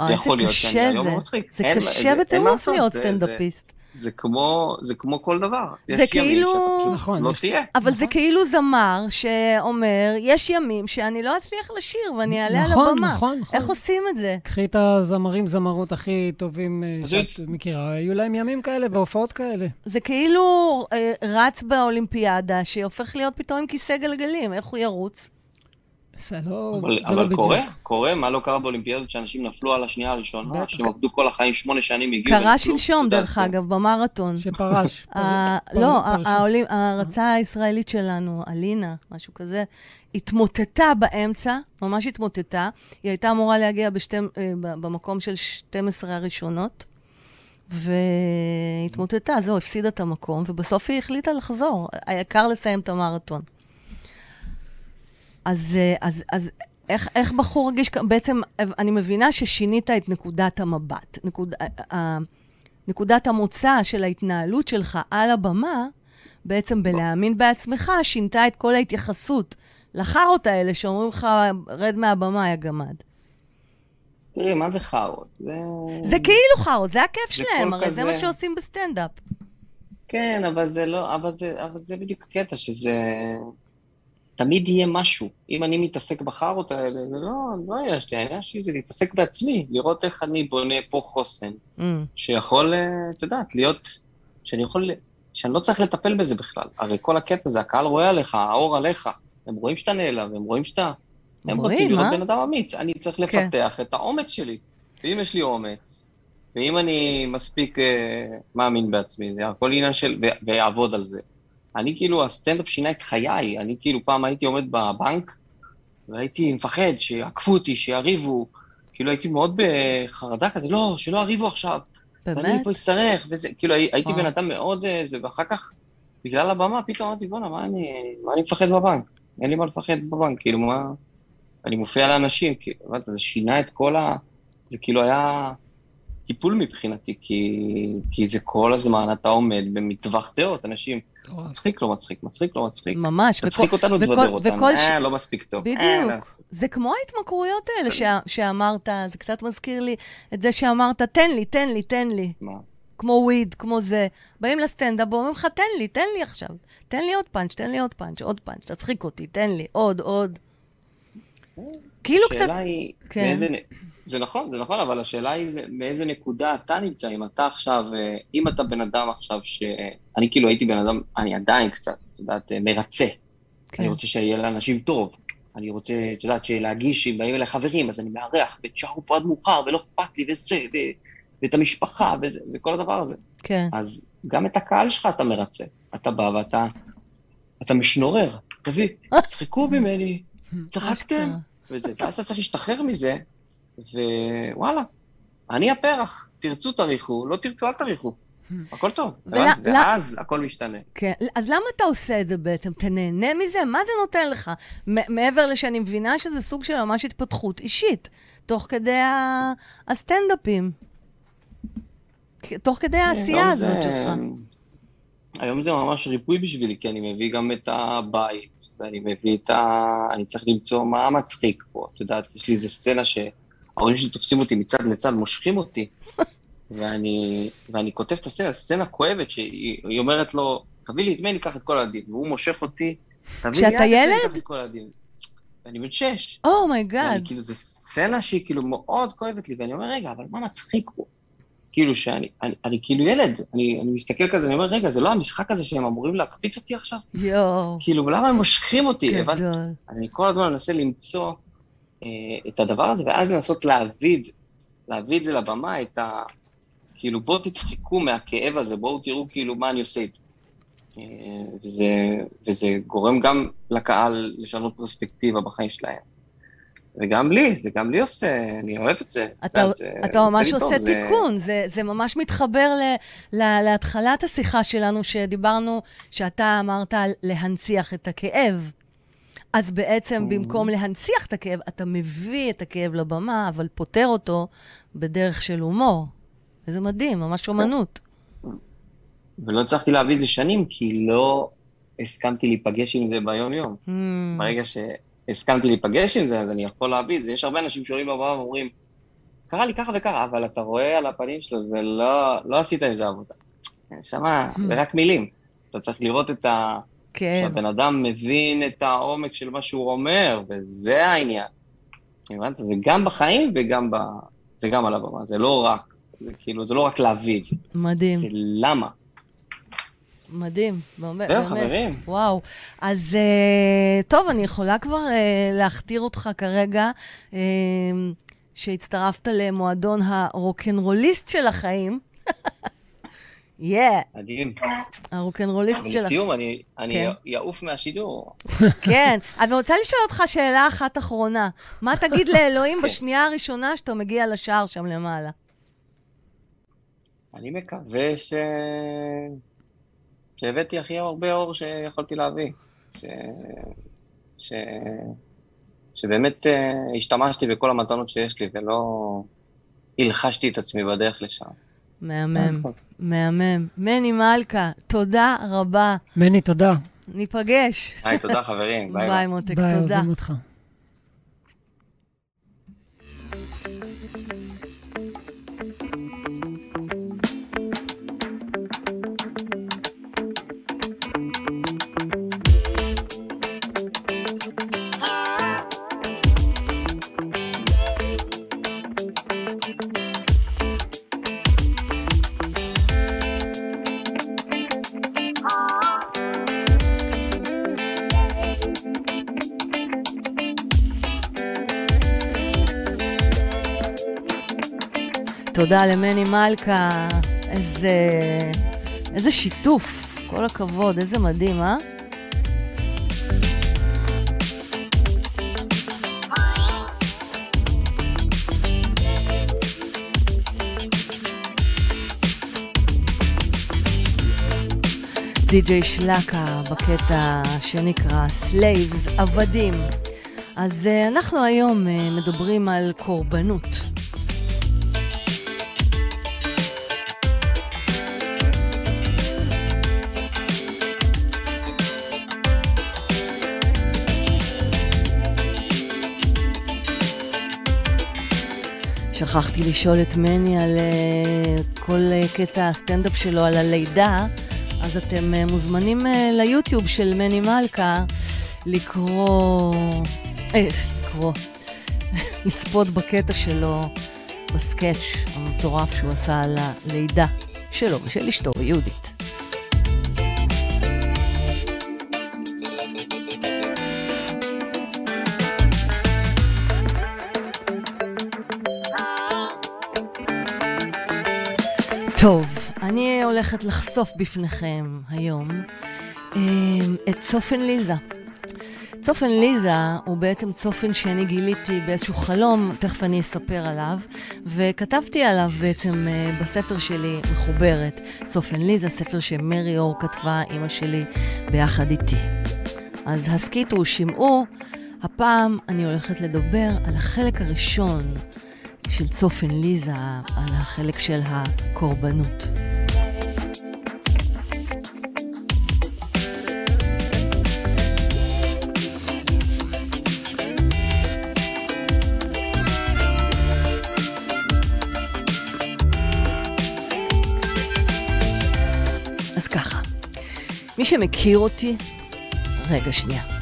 אוי, איזה קשה זה. זה קשה בטירוף להיות סטנדאפיסט. זה כמו, זה כמו כל דבר. זה כאילו... נכון. לא תהיה. אבל נכון. זה כאילו זמר שאומר, יש ימים שאני לא אצליח לשיר ואני אעלה נכון, על הבמה. נכון, נכון. איך עושים את זה? קחי את הזמרים, זמרות הכי טובים אה, שאת מכירה. היו להם ימים כאלה והופעות כאלה. זה כאילו אה, רץ באולימפיאדה, שהופך להיות פתאום עם כיסא גלגלים. איך הוא ירוץ? זה לא, אבל, זה לא אבל לא קורה, קורה, מה לא קרה באולימפיאדות שאנשים נפלו על השנייה הראשונה, שהם עבדו כל החיים שמונה שנים, הגיעו... קרה שלשום, דרך אגב, במרתון. שפרש. *laughs* לא, ההרצה הישראלית שלנו, אלינה, משהו כזה, התמוטטה באמצע, ממש התמוטטה. היא הייתה אמורה להגיע אה, במקום של 12 הראשונות. והתמוטטה, זהו, הפסידה את המקום, ובסוף היא החליטה לחזור. העיקר לסיים את המרתון. אז, אה, אז, אז איך, איך בחור רגיש, בעצם אני מבינה ששינית את נקודת המבט. נקוד, אה, נקודת המוצא של ההתנהלות שלך על הבמה, בעצם בלהאמין בעצמך, שינתה את כל ההתייחסות לחארות האלה שאומרים לך, רד מהבמה, יא גמד. תראי, מה זה חארות? זה... זה כאילו חארות, זה הכיף שלהם, הרי כזה... זה מה שעושים בסטנדאפ. כן, אבל זה לא, אבל זה, אבל זה בדיוק הקטע, שזה... תמיד יהיה משהו. אם אני מתעסק בחארות האלה, זה לא, לא יש לי, העניין שלי זה להתעסק בעצמי, לראות איך אני בונה פה חוסן, mm. שיכול, אה, את יודעת, להיות, שאני יכול, שאני לא צריך לטפל בזה בכלל. הרי כל הקטע זה, הקהל רואה עליך, האור עליך, הם רואים שאתה נעלם, הם רואים שאתה... הם רואים, רוצים לראות בן אדם אמיץ, אני צריך כן. לפתח כן. את האומץ שלי. ואם יש לי אומץ, ואם אני מספיק uh, מאמין בעצמי, זה הכל עניין של... ויעבוד על זה. אני כאילו, הסטנדאפ שינה את חיי. אני כאילו, פעם הייתי עומד בבנק, והייתי מפחד שיעקפו אותי, שיריבו. כאילו, הייתי מאוד בחרדה כזה, לא, שלא יריבו עכשיו. באמת? ואני פה אצטרך, וזה, כאילו, הייתי בן אדם מאוד, אה, זה, ואחר כך, בגלל הבמה, פתאום אמרתי, בואנה, מה אני, מה אני מפחד בבנק? אין לי מה לפחד בבנק, כאילו, מה... אני מופיע לאנשים, כאילו, זה שינה את כל ה... זה כאילו היה טיפול מבחינתי, כי, כי זה כל הזמן, אתה עומד במטווח דעות, אנשים... מצחיק, לא מצחיק, מצחיק, לא מצחיק. ממש. מצחיק אותנו, תבדר אותנו. אה, לא מספיק טוב. בדיוק. אה, זה כמו ההתמכרויות האלה שאמרת, זה קצת מזכיר לי את זה שאמרת, תן לי, תן לי, תן לי. מה? כמו וויד, כמו זה. באים לסטנדאפ ואומרים לך, תן לי, תן לי עכשיו. תן לי עוד פאנץ', תן לי עוד פאנץ', עוד פאנץ', תצחיק אותי, תן לי, עוד, עוד. כאילו קצת... השאלה היא, כן. זה נכון, זה נכון, אבל השאלה היא זה, מאיזה נקודה אתה נמצא, אם אתה עכשיו, אה, אם אתה בן אדם עכשיו ש... אני כאילו הייתי בן אדם, אני עדיין קצת, את יודעת, אה, מרצה. כן. אני רוצה שיהיה לאנשים טוב. אני רוצה, את יודעת, להגיש, אם באים אליי חברים, אז אני מארח, ותשארו פה עד מאוחר, ולא אכפת לי, וזה, ו... ואת המשפחה, וזה, וכל הדבר הזה. כן. אז גם את הקהל שלך אתה מרצה. אתה בא ואתה אתה משנורר, תביא, *laughs* צחקו ממני, צחקתם, וזה, ואז אתה צריך להשתחרר מזה, ווואלה, אני הפרח, תרצו תריחו, לא תרצו אל תריחו. הכל טוב, ואז הכל משתנה. כן, אז למה אתה עושה את זה בעצם? אתה נהנה מזה? מה זה נותן לך? מעבר לשאני מבינה שזה סוג של ממש התפתחות אישית, תוך כדי הסטנדאפים. תוך כדי העשייה הזאת שלך. היום זה ממש ריפוי בשבילי, כי אני מביא גם את הבית, ואני מביא את ה... אני צריך למצוא מה מצחיק פה. את יודעת, יש לי איזה סצנה ש... ההורים שלי תופסים אותי מצד לצד, מושכים אותי, *laughs* ואני, ואני כותב את הסצנה, סצנה כואבת, שהיא אומרת לו, תביא לי את מני, קח את כל הילדים. והוא מושך אותי, תביא לי כשאתה ילד? קח את כל הילדים. ואני בן שש. oh my god. ואני כאילו, זו סצנה שהיא כאילו מאוד כואבת לי, ואני אומר, רגע, אבל מה מצחיק פה? כאילו שאני, אני, אני כאילו ילד, אני, אני מסתכל כזה, אני אומר, רגע, זה לא המשחק הזה שהם אמורים להקפיץ אותי עכשיו? יואו, כאילו, למה הם מושכים אותי? גדול. אז אני כל הזמן מנסה למצוא אה, את הדבר הזה, ואז לנסות להביא את זה, להביא את זה לבמה, את ה... כאילו, בואו תצחקו מהכאב הזה, בואו תראו כאילו מה אני עושה איתו. אה, וזה, וזה גורם גם לקהל לשנות פרספקטיבה בחיים שלהם. וגם לי, זה גם לי עושה, אני אוהב את זה. אתה, זה- זה אתה ממש עושה טוב, זה- תיקון, זה, זה ממש מתחבר ל, ל, להתחלת השיחה שלנו, שדיברנו, שאתה אמרת להנציח את הכאב. אז בעצם. במקום להנציח את הכאב, אתה מביא את הכאב לבמה, אבל פותר אותו בדרך של הומור. וזה מדהים, ממש אומנות. ולא הצלחתי להביא את זה שנים, כי לא הסכמתי להיפגש עם זה ביום-יום. Hmm, ברגע שהסכמתי להיפגש עם זה, אז אני יכול להביא את זה. יש הרבה אנשים שעולים בבמה ואומרים, קרה לי ככה וככה, אבל אתה רואה על הפנים שלו, זה לא, לא עשית עם זה עבודה. שמה, *laughs* זה רק מילים. אתה צריך לראות את ה... כן, שהבן אדם מבין את העומק של מה שהוא אומר, וזה העניין. הבנת? זה גם בחיים וגם, ב... וגם על הבמה, זה לא רק, זה כאילו, זה לא רק להביא את זה, מדהים. זה למה. מדהים, באמת. זהו. חברים. וואו. אז אה, טוב, אני יכולה כבר אה, להכתיר אותך כרגע, אה, שהצטרפת למועדון הרוקנרוליסט של החיים. *laughs* יא, מדהים. הרוקנרוליסט של החיים. ולסיום, אני, אני כן. אעוף מהשידור. *laughs* כן. אני רוצה לשאול אותך שאלה אחת אחרונה. מה תגיד לאלוהים *laughs* בשנייה הראשונה שאתה מגיע לשער שם למעלה? אני מקווה ש... שהבאתי הכי הרבה אור שיכולתי להביא. ש... ש... שבאמת אה, השתמשתי בכל המתנות שיש לי ולא הלחצתי את עצמי בדרך לשם. מהמם, מהמם. מני מלכה, תודה רבה. מני, תודה. ניפגש. היי, תודה חברים. *laughs* ביי ביי, מותק, ביי, תודה. אוהבים אותך. תודה למני מלכה, איזה, איזה שיתוף, כל הכבוד, איזה מדהים, אה? די.ג'יי שלקה בקטע שנקרא Slaves, עבדים. אז אה, אנחנו היום אה, מדברים על קורבנות. שכחתי לשאול את מני על uh, כל uh, קטע הסטנדאפ שלו, על הלידה, אז אתם uh, מוזמנים uh, ליוטיוב של מני מלכה לקרוא... אה, לקרוא. *laughs* לצפות בקטע שלו, בסקאץ' המטורף שהוא עשה על הלידה שלו ושל אשתו, יהודית. טוב, אני הולכת לחשוף בפניכם היום אמ, את צופן ליזה. צופן ליזה הוא בעצם צופן שאני גיליתי באיזשהו חלום, תכף אני אספר עליו, וכתבתי עליו בעצם אה, בספר שלי, מחוברת, צופן ליזה, ספר שמרי אור כתבה, אימא שלי, ביחד איתי. אז הסכיתו, שמעו, הפעם אני הולכת לדבר על החלק הראשון של צופן ליזה על החלק של הקורבנות. אז ככה, מי שמכיר אותי, רגע שנייה.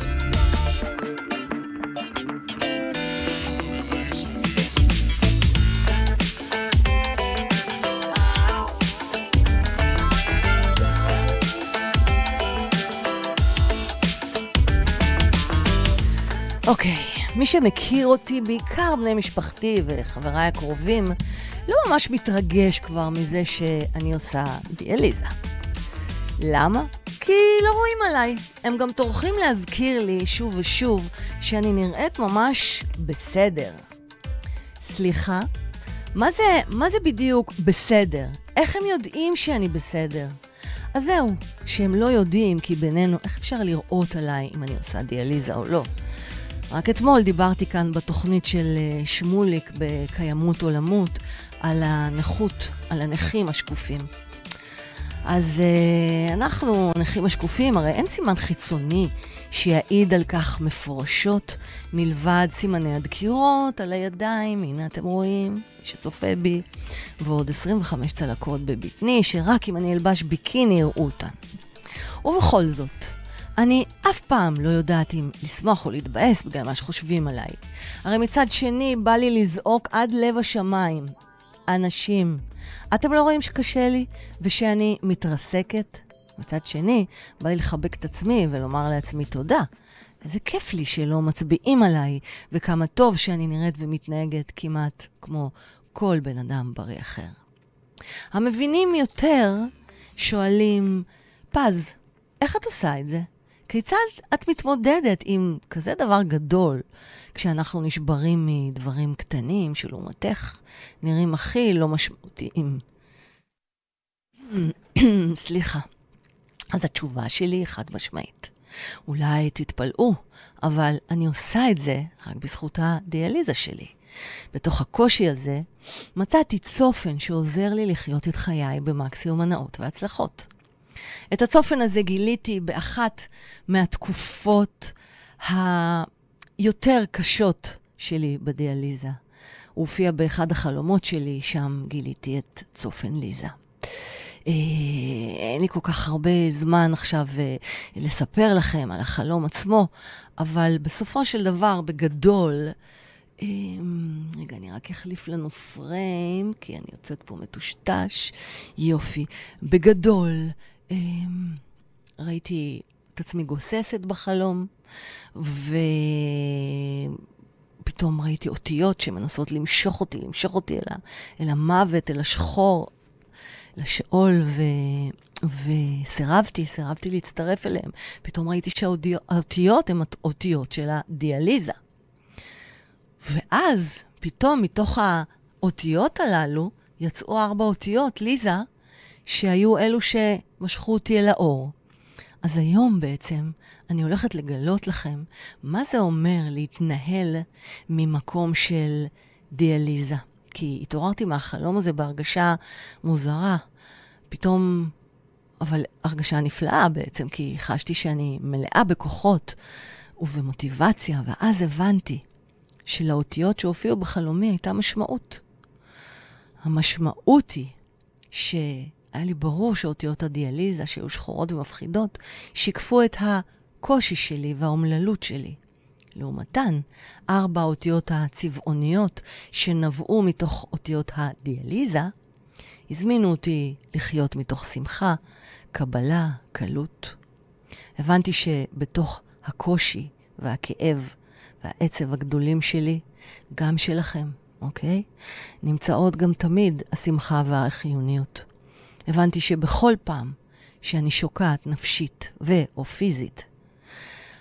מי שמכיר אותי, בעיקר בני משפחתי וחבריי הקרובים, לא ממש מתרגש כבר מזה שאני עושה דיאליזה. למה? כי לא רואים עליי. הם גם טורחים להזכיר לי שוב ושוב שאני נראית ממש בסדר. סליחה? מה זה, מה זה בדיוק בסדר? איך הם יודעים שאני בסדר? אז זהו, שהם לא יודעים, כי בינינו, איך אפשר לראות עליי אם אני עושה דיאליזה או לא? רק אתמול דיברתי כאן בתוכנית של אה, שמוליק בקיימות עולמות על הנכות, על הנכים השקופים. אז uh, אנחנו, הנכים השקופים, הרי אין סימן חיצוני שיעיד על כך מפורשות, מלבד סימני הדקירות על הידיים, הנה אתם רואים, מי שצופה בי, ועוד 25 צלקות בבטני, שרק אם אני אלבש ביקיני יראו אותן. ובכל זאת, אני אף פעם לא יודעת אם לשמוח או להתבאס בגלל מה שחושבים עליי. הרי מצד שני, בא לי לזעוק עד לב השמיים. אנשים, אתם לא רואים שקשה לי ושאני מתרסקת? מצד שני, בא לי לחבק את עצמי ולומר לעצמי תודה. איזה כיף לי שלא מצביעים עליי, וכמה טוב שאני נראית ומתנהגת כמעט כמו כל בן אדם בריא אחר. המבינים יותר שואלים, פז, איך את עושה את זה? כיצד את מתמודדת עם כזה דבר גדול, כשאנחנו נשברים מדברים קטנים שלעומתך נראים הכי לא משמעותיים? *clears throat* סליחה. אז התשובה שלי היא חד משמעית. אולי תתפלאו, אבל אני עושה את זה רק בזכות הדיאליזה שלי. בתוך הקושי הזה מצאתי צופן שעוזר לי לחיות את חיי במקסימום הנאות והצלחות. את הצופן הזה גיליתי באחת מהתקופות היותר קשות שלי בדיאליזה. הוא הופיע באחד החלומות שלי, שם גיליתי את צופן ליזה. אה, אין לי כל כך הרבה זמן עכשיו אה, לספר לכם על החלום עצמו, אבל בסופו של דבר, בגדול, אה, רגע, אני רק אחליף לנו פריים, כי אני יוצאת פה מטושטש. יופי. בגדול, ראיתי את עצמי גוססת בחלום, ופתאום ראיתי אותיות שמנסות למשוך אותי, למשוך אותי אל, ה... אל המוות, אל השחור, אל השאול, ו... וסירבתי, סירבתי להצטרף אליהם. פתאום ראיתי שהאותיות הן אותיות של הדיאליזה. ואז, פתאום מתוך האותיות הללו, יצאו ארבע אותיות, ליזה, שהיו אלו שמשכו אותי אל האור. אז היום בעצם אני הולכת לגלות לכם מה זה אומר להתנהל ממקום של דיאליזה. כי התעוררתי מהחלום הזה בהרגשה מוזרה. פתאום, אבל הרגשה נפלאה בעצם, כי חשתי שאני מלאה בכוחות ובמוטיבציה, ואז הבנתי שלאותיות שהופיעו בחלומי הייתה משמעות. המשמעות היא ש... היה לי ברור שאותיות הדיאליזה, שהיו שחורות ומפחידות, שיקפו את הקושי שלי והאומללות שלי. לעומתן, ארבע האותיות הצבעוניות שנבעו מתוך אותיות הדיאליזה, הזמינו אותי לחיות מתוך שמחה, קבלה, קלות. הבנתי שבתוך הקושי והכאב והעצב הגדולים שלי, גם שלכם, אוקיי? נמצאות גם תמיד השמחה והחיוניות. הבנתי שבכל פעם שאני שוקעת נפשית ו/או פיזית,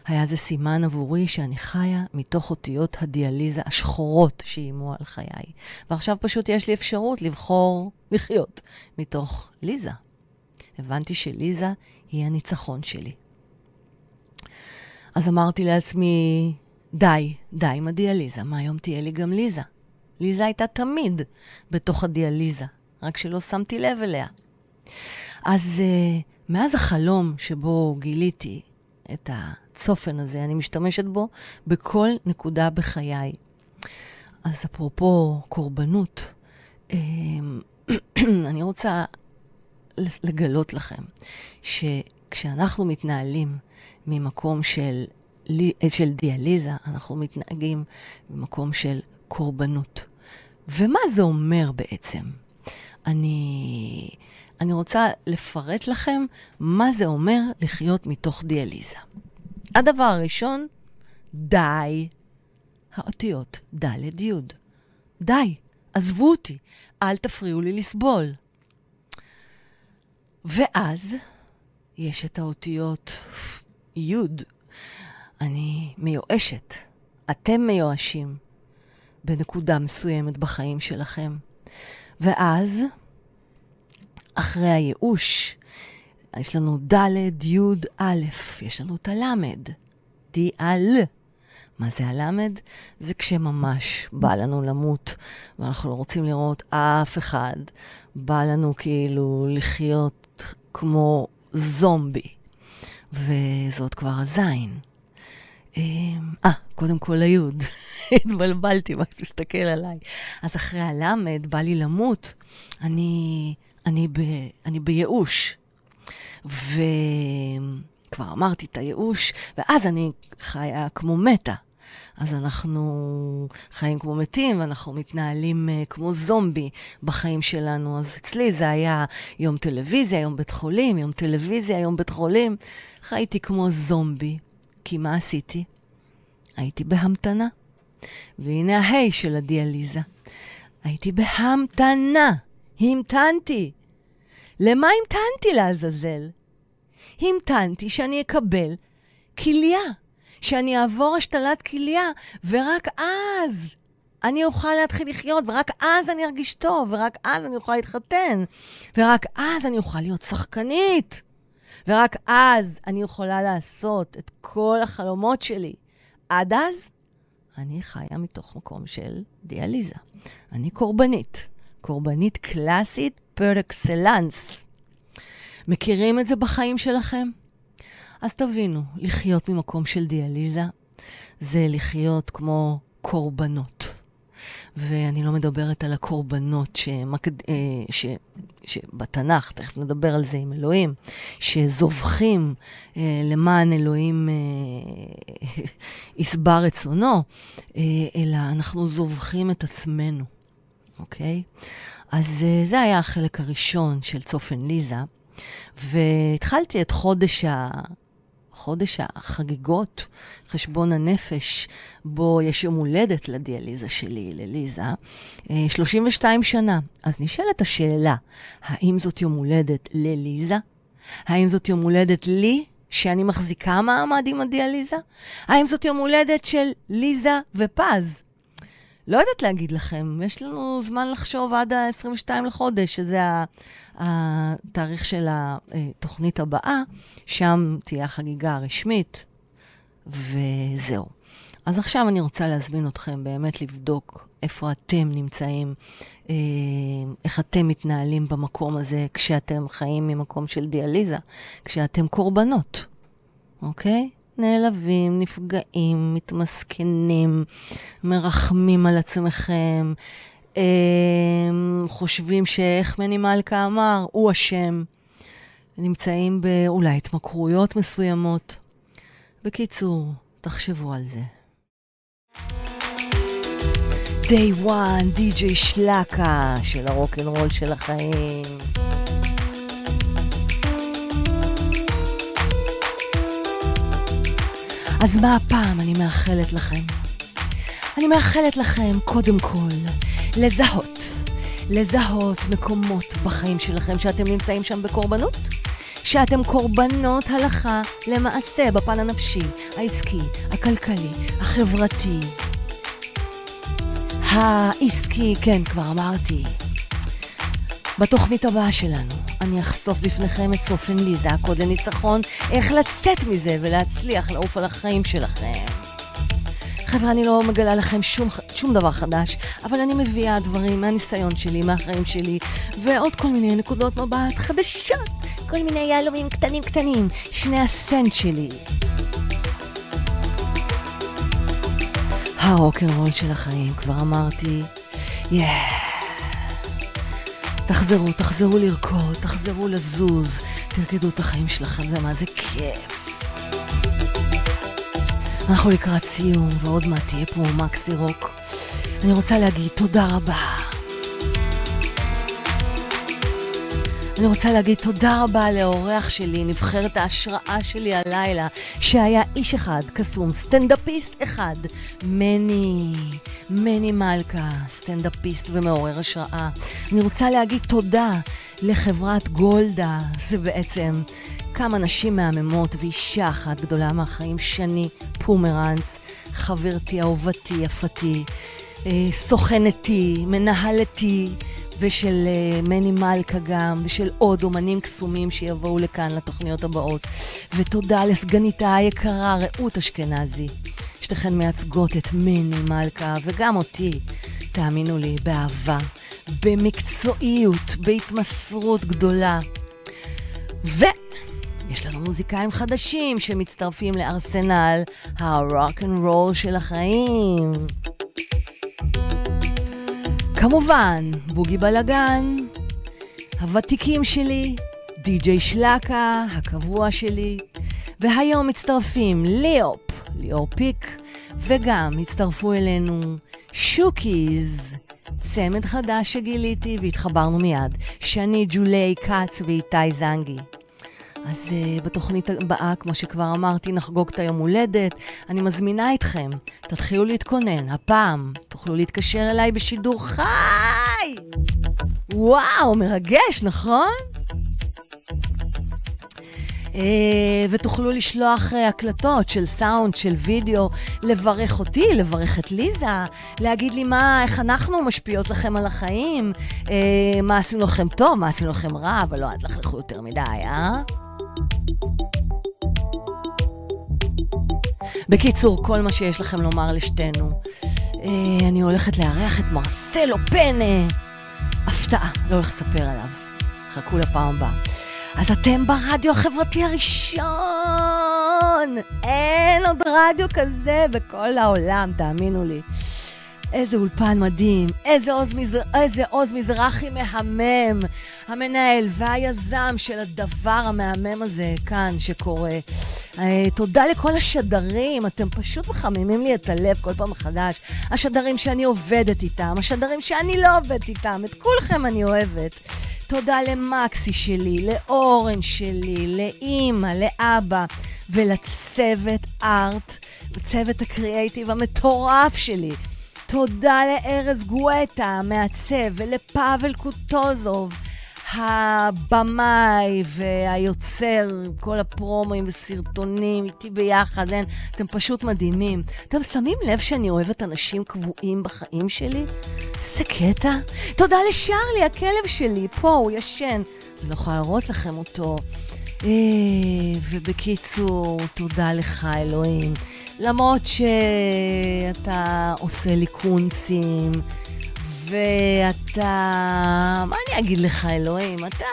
היה זה סימן עבורי שאני חיה מתוך אותיות הדיאליזה השחורות שאיימו על חיי. ועכשיו פשוט יש לי אפשרות לבחור לחיות מתוך ליזה. הבנתי שליזה היא הניצחון שלי. אז אמרתי לעצמי, די, די עם הדיאליזה, מהיום תהיה לי גם ליזה. ליזה הייתה תמיד בתוך הדיאליזה, רק שלא שמתי לב אליה. אז uh, מאז החלום שבו גיליתי את הצופן הזה, אני משתמשת בו בכל נקודה בחיי. אז אפרופו קורבנות, uh, *clears throat* אני רוצה לגלות לכם ש... כשאנחנו מתנהלים ממקום של, אה, של דיאליזה, אנחנו מתנהגים ממקום של קורבנות. ומה זה אומר בעצם? אני, אני רוצה לפרט לכם מה זה אומר לחיות מתוך דיאליזה. הדבר הראשון, די. האותיות ד' י'. די, עזבו אותי, אל תפריעו לי לסבול. ואז יש את האותיות י'. אני מיואשת. אתם מיואשים בנקודה מסוימת בחיים שלכם. ואז, אחרי הייאוש, יש לנו ד', י', א', יש לנו את הלמד, די-אל. מה זה הלמד? זה כשממש בא לנו למות, ואנחנו לא רוצים לראות אף אחד. בא לנו כאילו לחיות כמו זומבי. וזאת כבר הזין. אמ, אה, קודם כל היוד. *laughs* התבלבלתי, מקס מסתכל עליי. אז אחרי הלמד, בא לי למות. אני, אני, ב, אני בייאוש. וכבר אמרתי את הייאוש, ואז אני חיה כמו מתה. אז אנחנו חיים כמו מתים, ואנחנו מתנהלים uh, כמו זומבי בחיים שלנו. אז אצלי זה היה יום טלוויזיה, יום בית חולים, יום טלוויזיה, יום בית חולים. חייתי כמו זומבי. כי מה עשיתי? הייתי בהמתנה. והנה ההי של הדיאליזה. הייתי בהמתנה. המתנתי. למה המתנתי לעזאזל? המתנתי שאני אקבל כליה. שאני אעבור השתלת כליה, ורק אז אני אוכל להתחיל לחיות, ורק אז אני ארגיש טוב, ורק אז אני אוכל להתחתן, ורק אז אני אוכל להיות שחקנית, ורק אז אני יכולה לעשות את כל החלומות שלי. עד אז, אני חיה מתוך מקום של דיאליזה. אני קורבנית. קורבנית קלאסית פר אקסלנס. מכירים את זה בחיים שלכם? אז תבינו, לחיות ממקום של דיאליזה זה לחיות כמו קורבנות. ואני לא מדברת על הקורבנות שמקד... אה, ש... שבתנ"ך, תכף נדבר על זה עם אלוהים, שזובחים אה, למען אלוהים אה, *laughs* יסבר רצונו, אה, אלא אנחנו זובחים את עצמנו, אוקיי? אז אה, זה היה החלק הראשון של צופן ליזה, והתחלתי את חודש ה... חודש החגיגות, חשבון הנפש, בו יש יום הולדת לדיאליזה שלי, לליזה, 32 אה, שנה. אז נשאלת השאלה, האם זאת יום הולדת לליזה? האם זאת יום הולדת לי, שאני מחזיקה מעמד עם הדיאליזה? האם זאת יום הולדת של ליזה ופז? לא יודעת להגיד לכם, יש לנו זמן לחשוב עד ה-22 לחודש, שזה התאריך של התוכנית הבאה, שם תהיה החגיגה הרשמית, וזהו. אז עכשיו אני רוצה להזמין אתכם באמת לבדוק איפה אתם נמצאים, אה, איך אתם מתנהלים במקום הזה כשאתם חיים ממקום של דיאליזה, כשאתם קורבנות, אוקיי? נעלבים, נפגעים, מתמסכנים, מרחמים על עצמכם, חושבים שאיך מני מלכה אמר, הוא אשם. נמצאים באולי התמכרויות מסוימות. בקיצור, תחשבו על זה. Day one, די.ג'יי שלקה של הרוקנרול של החיים. אז מה הפעם אני מאחלת לכם? אני מאחלת לכם, קודם כל, לזהות. לזהות מקומות בחיים שלכם שאתם נמצאים שם בקורבנות. שאתם קורבנות הלכה למעשה בפן הנפשי, העסקי, הכלכלי, החברתי. העסקי, כן, כבר אמרתי. בתוכנית הבאה שלנו אני אחשוף בפניכם את צופן ליזה, הקוד לניצחון, איך לצאת מזה ולהצליח לעוף על החיים שלכם. חבר'ה, אני לא מגלה לכם שום, שום דבר חדש, אבל אני מביאה דברים מהניסיון שלי, מהחיים שלי, ועוד כל מיני נקודות מבט חדשות, כל מיני יהלומים קטנים קטנים, שני הסנט שלי. הרוקנרול של החיים, כבר אמרתי, יאה. Yeah. תחזרו, תחזרו לרקוד, תחזרו לזוז, תרקדו את החיים שלכם, זה מה זה כיף. אנחנו לקראת סיום, ועוד מעט תהיה פה מקסי רוק. אני רוצה להגיד תודה רבה. אני רוצה להגיד תודה רבה לאורח שלי, נבחרת ההשראה שלי הלילה, שהיה איש אחד, קסום, סטנדאפיסט אחד, מני, מני מלכה, סטנדאפיסט ומעורר השראה. אני רוצה להגיד תודה לחברת גולדה, זה בעצם כמה נשים מהממות ואישה אחת גדולה מהחיים, שני פומרנץ, חברתי, אהובתי, יפתי, אה, סוכנתי, מנהלתי. ושל uh, מני מלכה גם, ושל עוד אומנים קסומים שיבואו לכאן לתוכניות הבאות. ותודה לסגניתה היקרה רעות אשכנזי. שתיכן מייצגות את מני מלכה, וגם אותי, תאמינו לי, באהבה, במקצועיות, בהתמסרות גדולה. ויש לנו מוזיקאים חדשים שמצטרפים לארסנל הרוק אנד רול של החיים. כמובן, בוגי בלגן, הוותיקים שלי, די.ג'יי שלקה, הקבוע שלי, והיום מצטרפים ליאופ, ליאור פיק, וגם הצטרפו אלינו שוקיז, צמד חדש שגיליתי והתחברנו מיד, שני ג'ולי כץ ואיתי זנגי. אז uh, בתוכנית הבאה, כמו שכבר אמרתי, נחגוג את היום הולדת. אני מזמינה אתכם, תתחילו להתכונן. הפעם תוכלו להתקשר אליי בשידור חי! וואו, מרגש, נכון? Uh, ותוכלו לשלוח uh, הקלטות של סאונד, של וידאו, לברך אותי, לברך את ליזה, להגיד לי מה, איך אנחנו משפיעות לכם על החיים, uh, מה עשינו לכם טוב, מה עשינו לכם רע, אבל לא, אל תלכלכו יותר מדי, אה? בקיצור, כל מה שיש לכם לומר לשתינו. אה, אני הולכת לארח את מרסלו פנה. הפתעה, לא הולך לספר עליו. חכו לפעם הבאה. אז אתם ברדיו החברתי הראשון! אין עוד רדיו כזה בכל העולם, תאמינו לי. איזה אולפן מדהים, איזה עוז, מזר... איזה עוז מזרחי מהמם, המנהל והיזם של הדבר המהמם הזה כאן שקורה. אה, תודה לכל השדרים, אתם פשוט מחממים לי את הלב כל פעם מחדש. השדרים שאני עובדת איתם, השדרים שאני לא עובדת איתם, את כולכם אני אוהבת. תודה למקסי שלי, לאורן שלי, לאימא, לאבא ולצוות ארט, צוות הקריאייטיב המטורף שלי. תודה לארז גואטה, המעצב, ולפאבל קוטוזוב, הבמאי והיוצר, כל הפרומואים וסרטונים איתי ביחד, אין, אתם פשוט מדהימים. אתם שמים לב שאני אוהבת אנשים קבועים בחיים שלי? איזה קטע. תודה לשרלי, הכלב שלי, פה, הוא ישן. אני לא יכולה להראות לכם אותו. אה, ובקיצור, תודה לך, אלוהים. למרות שאתה עושה לי קונצים, ואתה... מה אני אגיד לך, אלוהים? אתה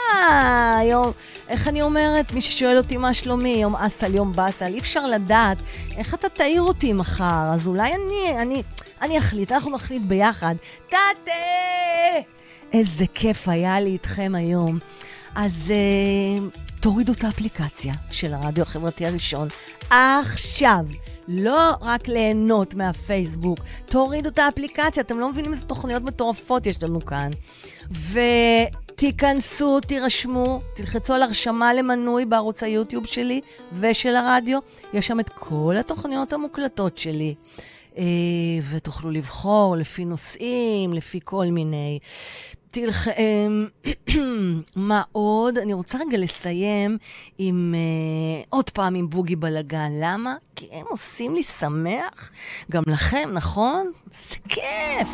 היום... איך אני אומרת? מי ששואל אותי מה שלומי, יום אסל, יום באסל, אי אפשר לדעת איך אתה תעיר אותי מחר, אז אולי אני, אני, אני אחליט, אנחנו נחליט ביחד. טאטה! איזה כיף היה לי איתכם היום. אז uh, תורידו את האפליקציה של הרדיו החברתי הראשון עכשיו. לא רק ליהנות מהפייסבוק, תורידו את האפליקציה, אתם לא מבינים איזה תוכניות מטורפות יש לנו כאן. ותיכנסו, תירשמו, תלחצו על הרשמה למנוי בערוץ היוטיוב שלי ושל הרדיו, יש שם את כל התוכניות המוקלטות שלי. אה, ותוכלו לבחור לפי נושאים, לפי כל מיני. אמ, *clears throat* מה עוד? אני רוצה רגע לסיים עם... אה, עוד פעם עם בוגי בלגן. למה? כי הם עושים לי שמח. גם לכם, נכון? זה כיף.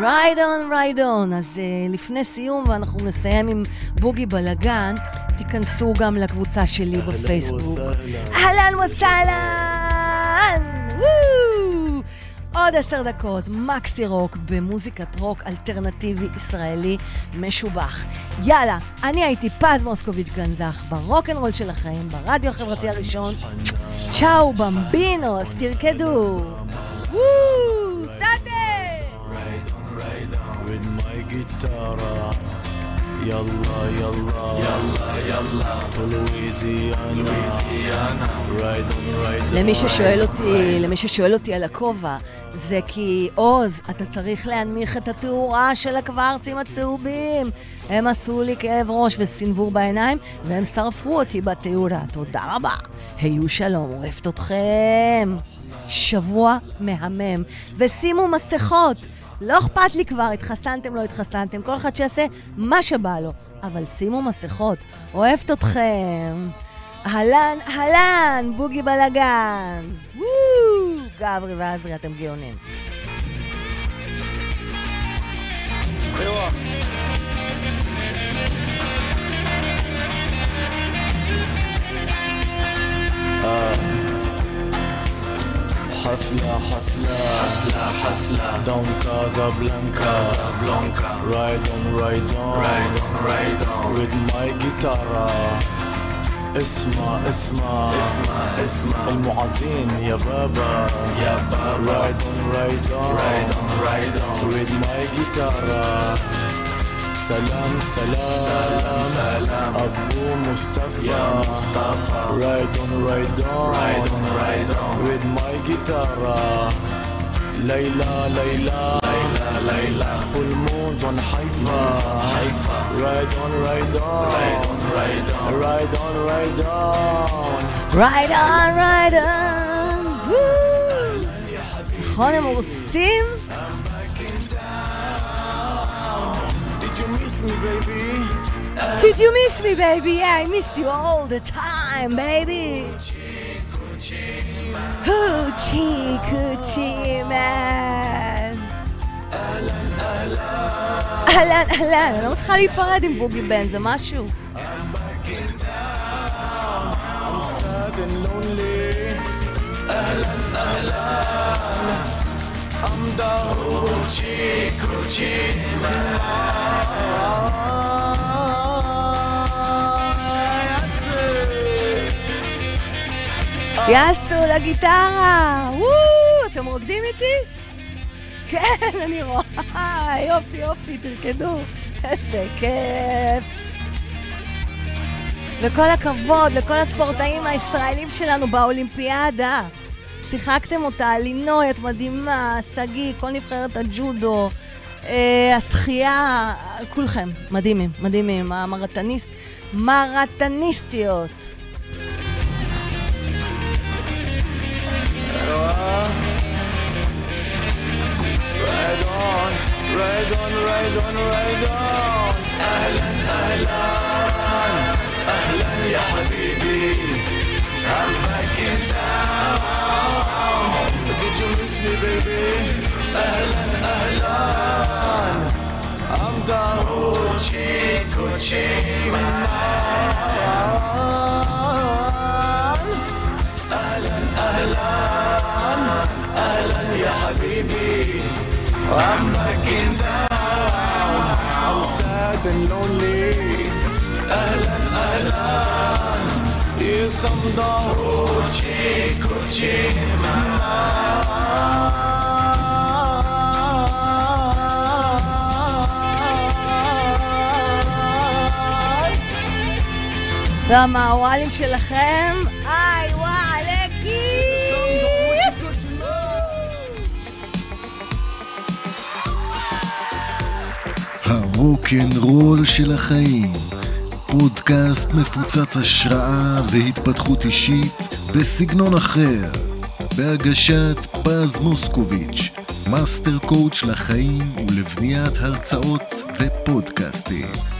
right on, right on. אז אה, לפני סיום, ואנחנו נסיים עם בוגי בלגן, תיכנסו גם לקבוצה שלי בפייסבוק. אהלן וסהלן! וואו! עוד עשר דקות, מקסי רוק במוזיקת רוק אלטרנטיבי ישראלי משובח. יאללה, אני הייתי פז מוסקוביץ' גנזך ברוקנרול של החיים, ברדיו החברתי הראשון. צ'או במבינוס, תרקדו! וואו, טאטה! Yalla, yalla, yalla, yalla, to Louisiana, Louisiana, right on, right on. למי ששואל אותי, למי ששואל אותי על הכובע, זה כי, עוז, אתה צריך להנמיך את התאורה של הקוורצים הצהובים. הם עשו לי כאב ראש וסינבור בעיניים, והם שרפו אותי בתאורה. תודה רבה. היו שלום, אוהבת אתכם. שבוע מהמם. ושימו מסכות. לא אכפת לי כבר, התחסנתם, לא התחסנתם, כל אחד שיעשה מה שבא לו. אבל שימו מסכות. אוהבת אתכם. אהלן, אהלן, בוגי בלאגן. גברי ועזרי, אתם גאונים. حفلة حفلة. حفلة حفلة. دون كازابلانكا. كازابلانكا. رايد اون رايد اون رايد اون رايد اون with my guitar. اسمع اسمع. اسمع اسمع. المعازين يا بابا. يا بابا. رايد اون رايد اون رايد اون رايد اون with my guitar. سلام سلام. سلام Abu Mustafa. Yeah, Mustafa. Ride on, ride on. Ride on, ride on. With my guitar. Layla, Layla. Layla, Layla. Full moons on Haifa. Haifa. Ride on, ride on. Ride on, ride on. Ride on, ride on. Ride on, ride on. נכון, הם הורסים? Did you miss me, baby? Did you miss me, baby? Yeah, I miss you all the time, baby. Hoochie coochie man. אהלן, אהלן, אני לא מצליחה להיפרד עם בוגי בן, זה משהו. I'm the hoochie man. יאסו לגיטרה! וואו, אתם רוקדים איתי? כן, אני רואה, יופי יופי, תרקדו, איזה כיף. וכל הכבוד לכל הספורטאים הישראלים שלנו באולימפיאדה. שיחקתם אותה, לינוי, את מדהימה, שגיא, כל נבחרת הג'ודו, אה, השחייה, כולכם, מדהימים, מדהימים, המרתניסט, מרתניסטיות. Ride on, ride on, ride on, ride on أهلا أهلا أهلا يا حبيبي I'm back in town Did you miss me baby أهلا أهلا I'm the hoochie coochie man I'm back in town I'm sad and lonely أهلا أهلا Yes I'm the hoochie coochie והמעוואלים שלכם, הרוקנרול של החיים. פודקאסט מפוצץ השראה והתפתחות אישית בסגנון אחר. בהגשת פז מוסקוביץ', master coach לחיים ולבניית הרצאות ופודקאסטים.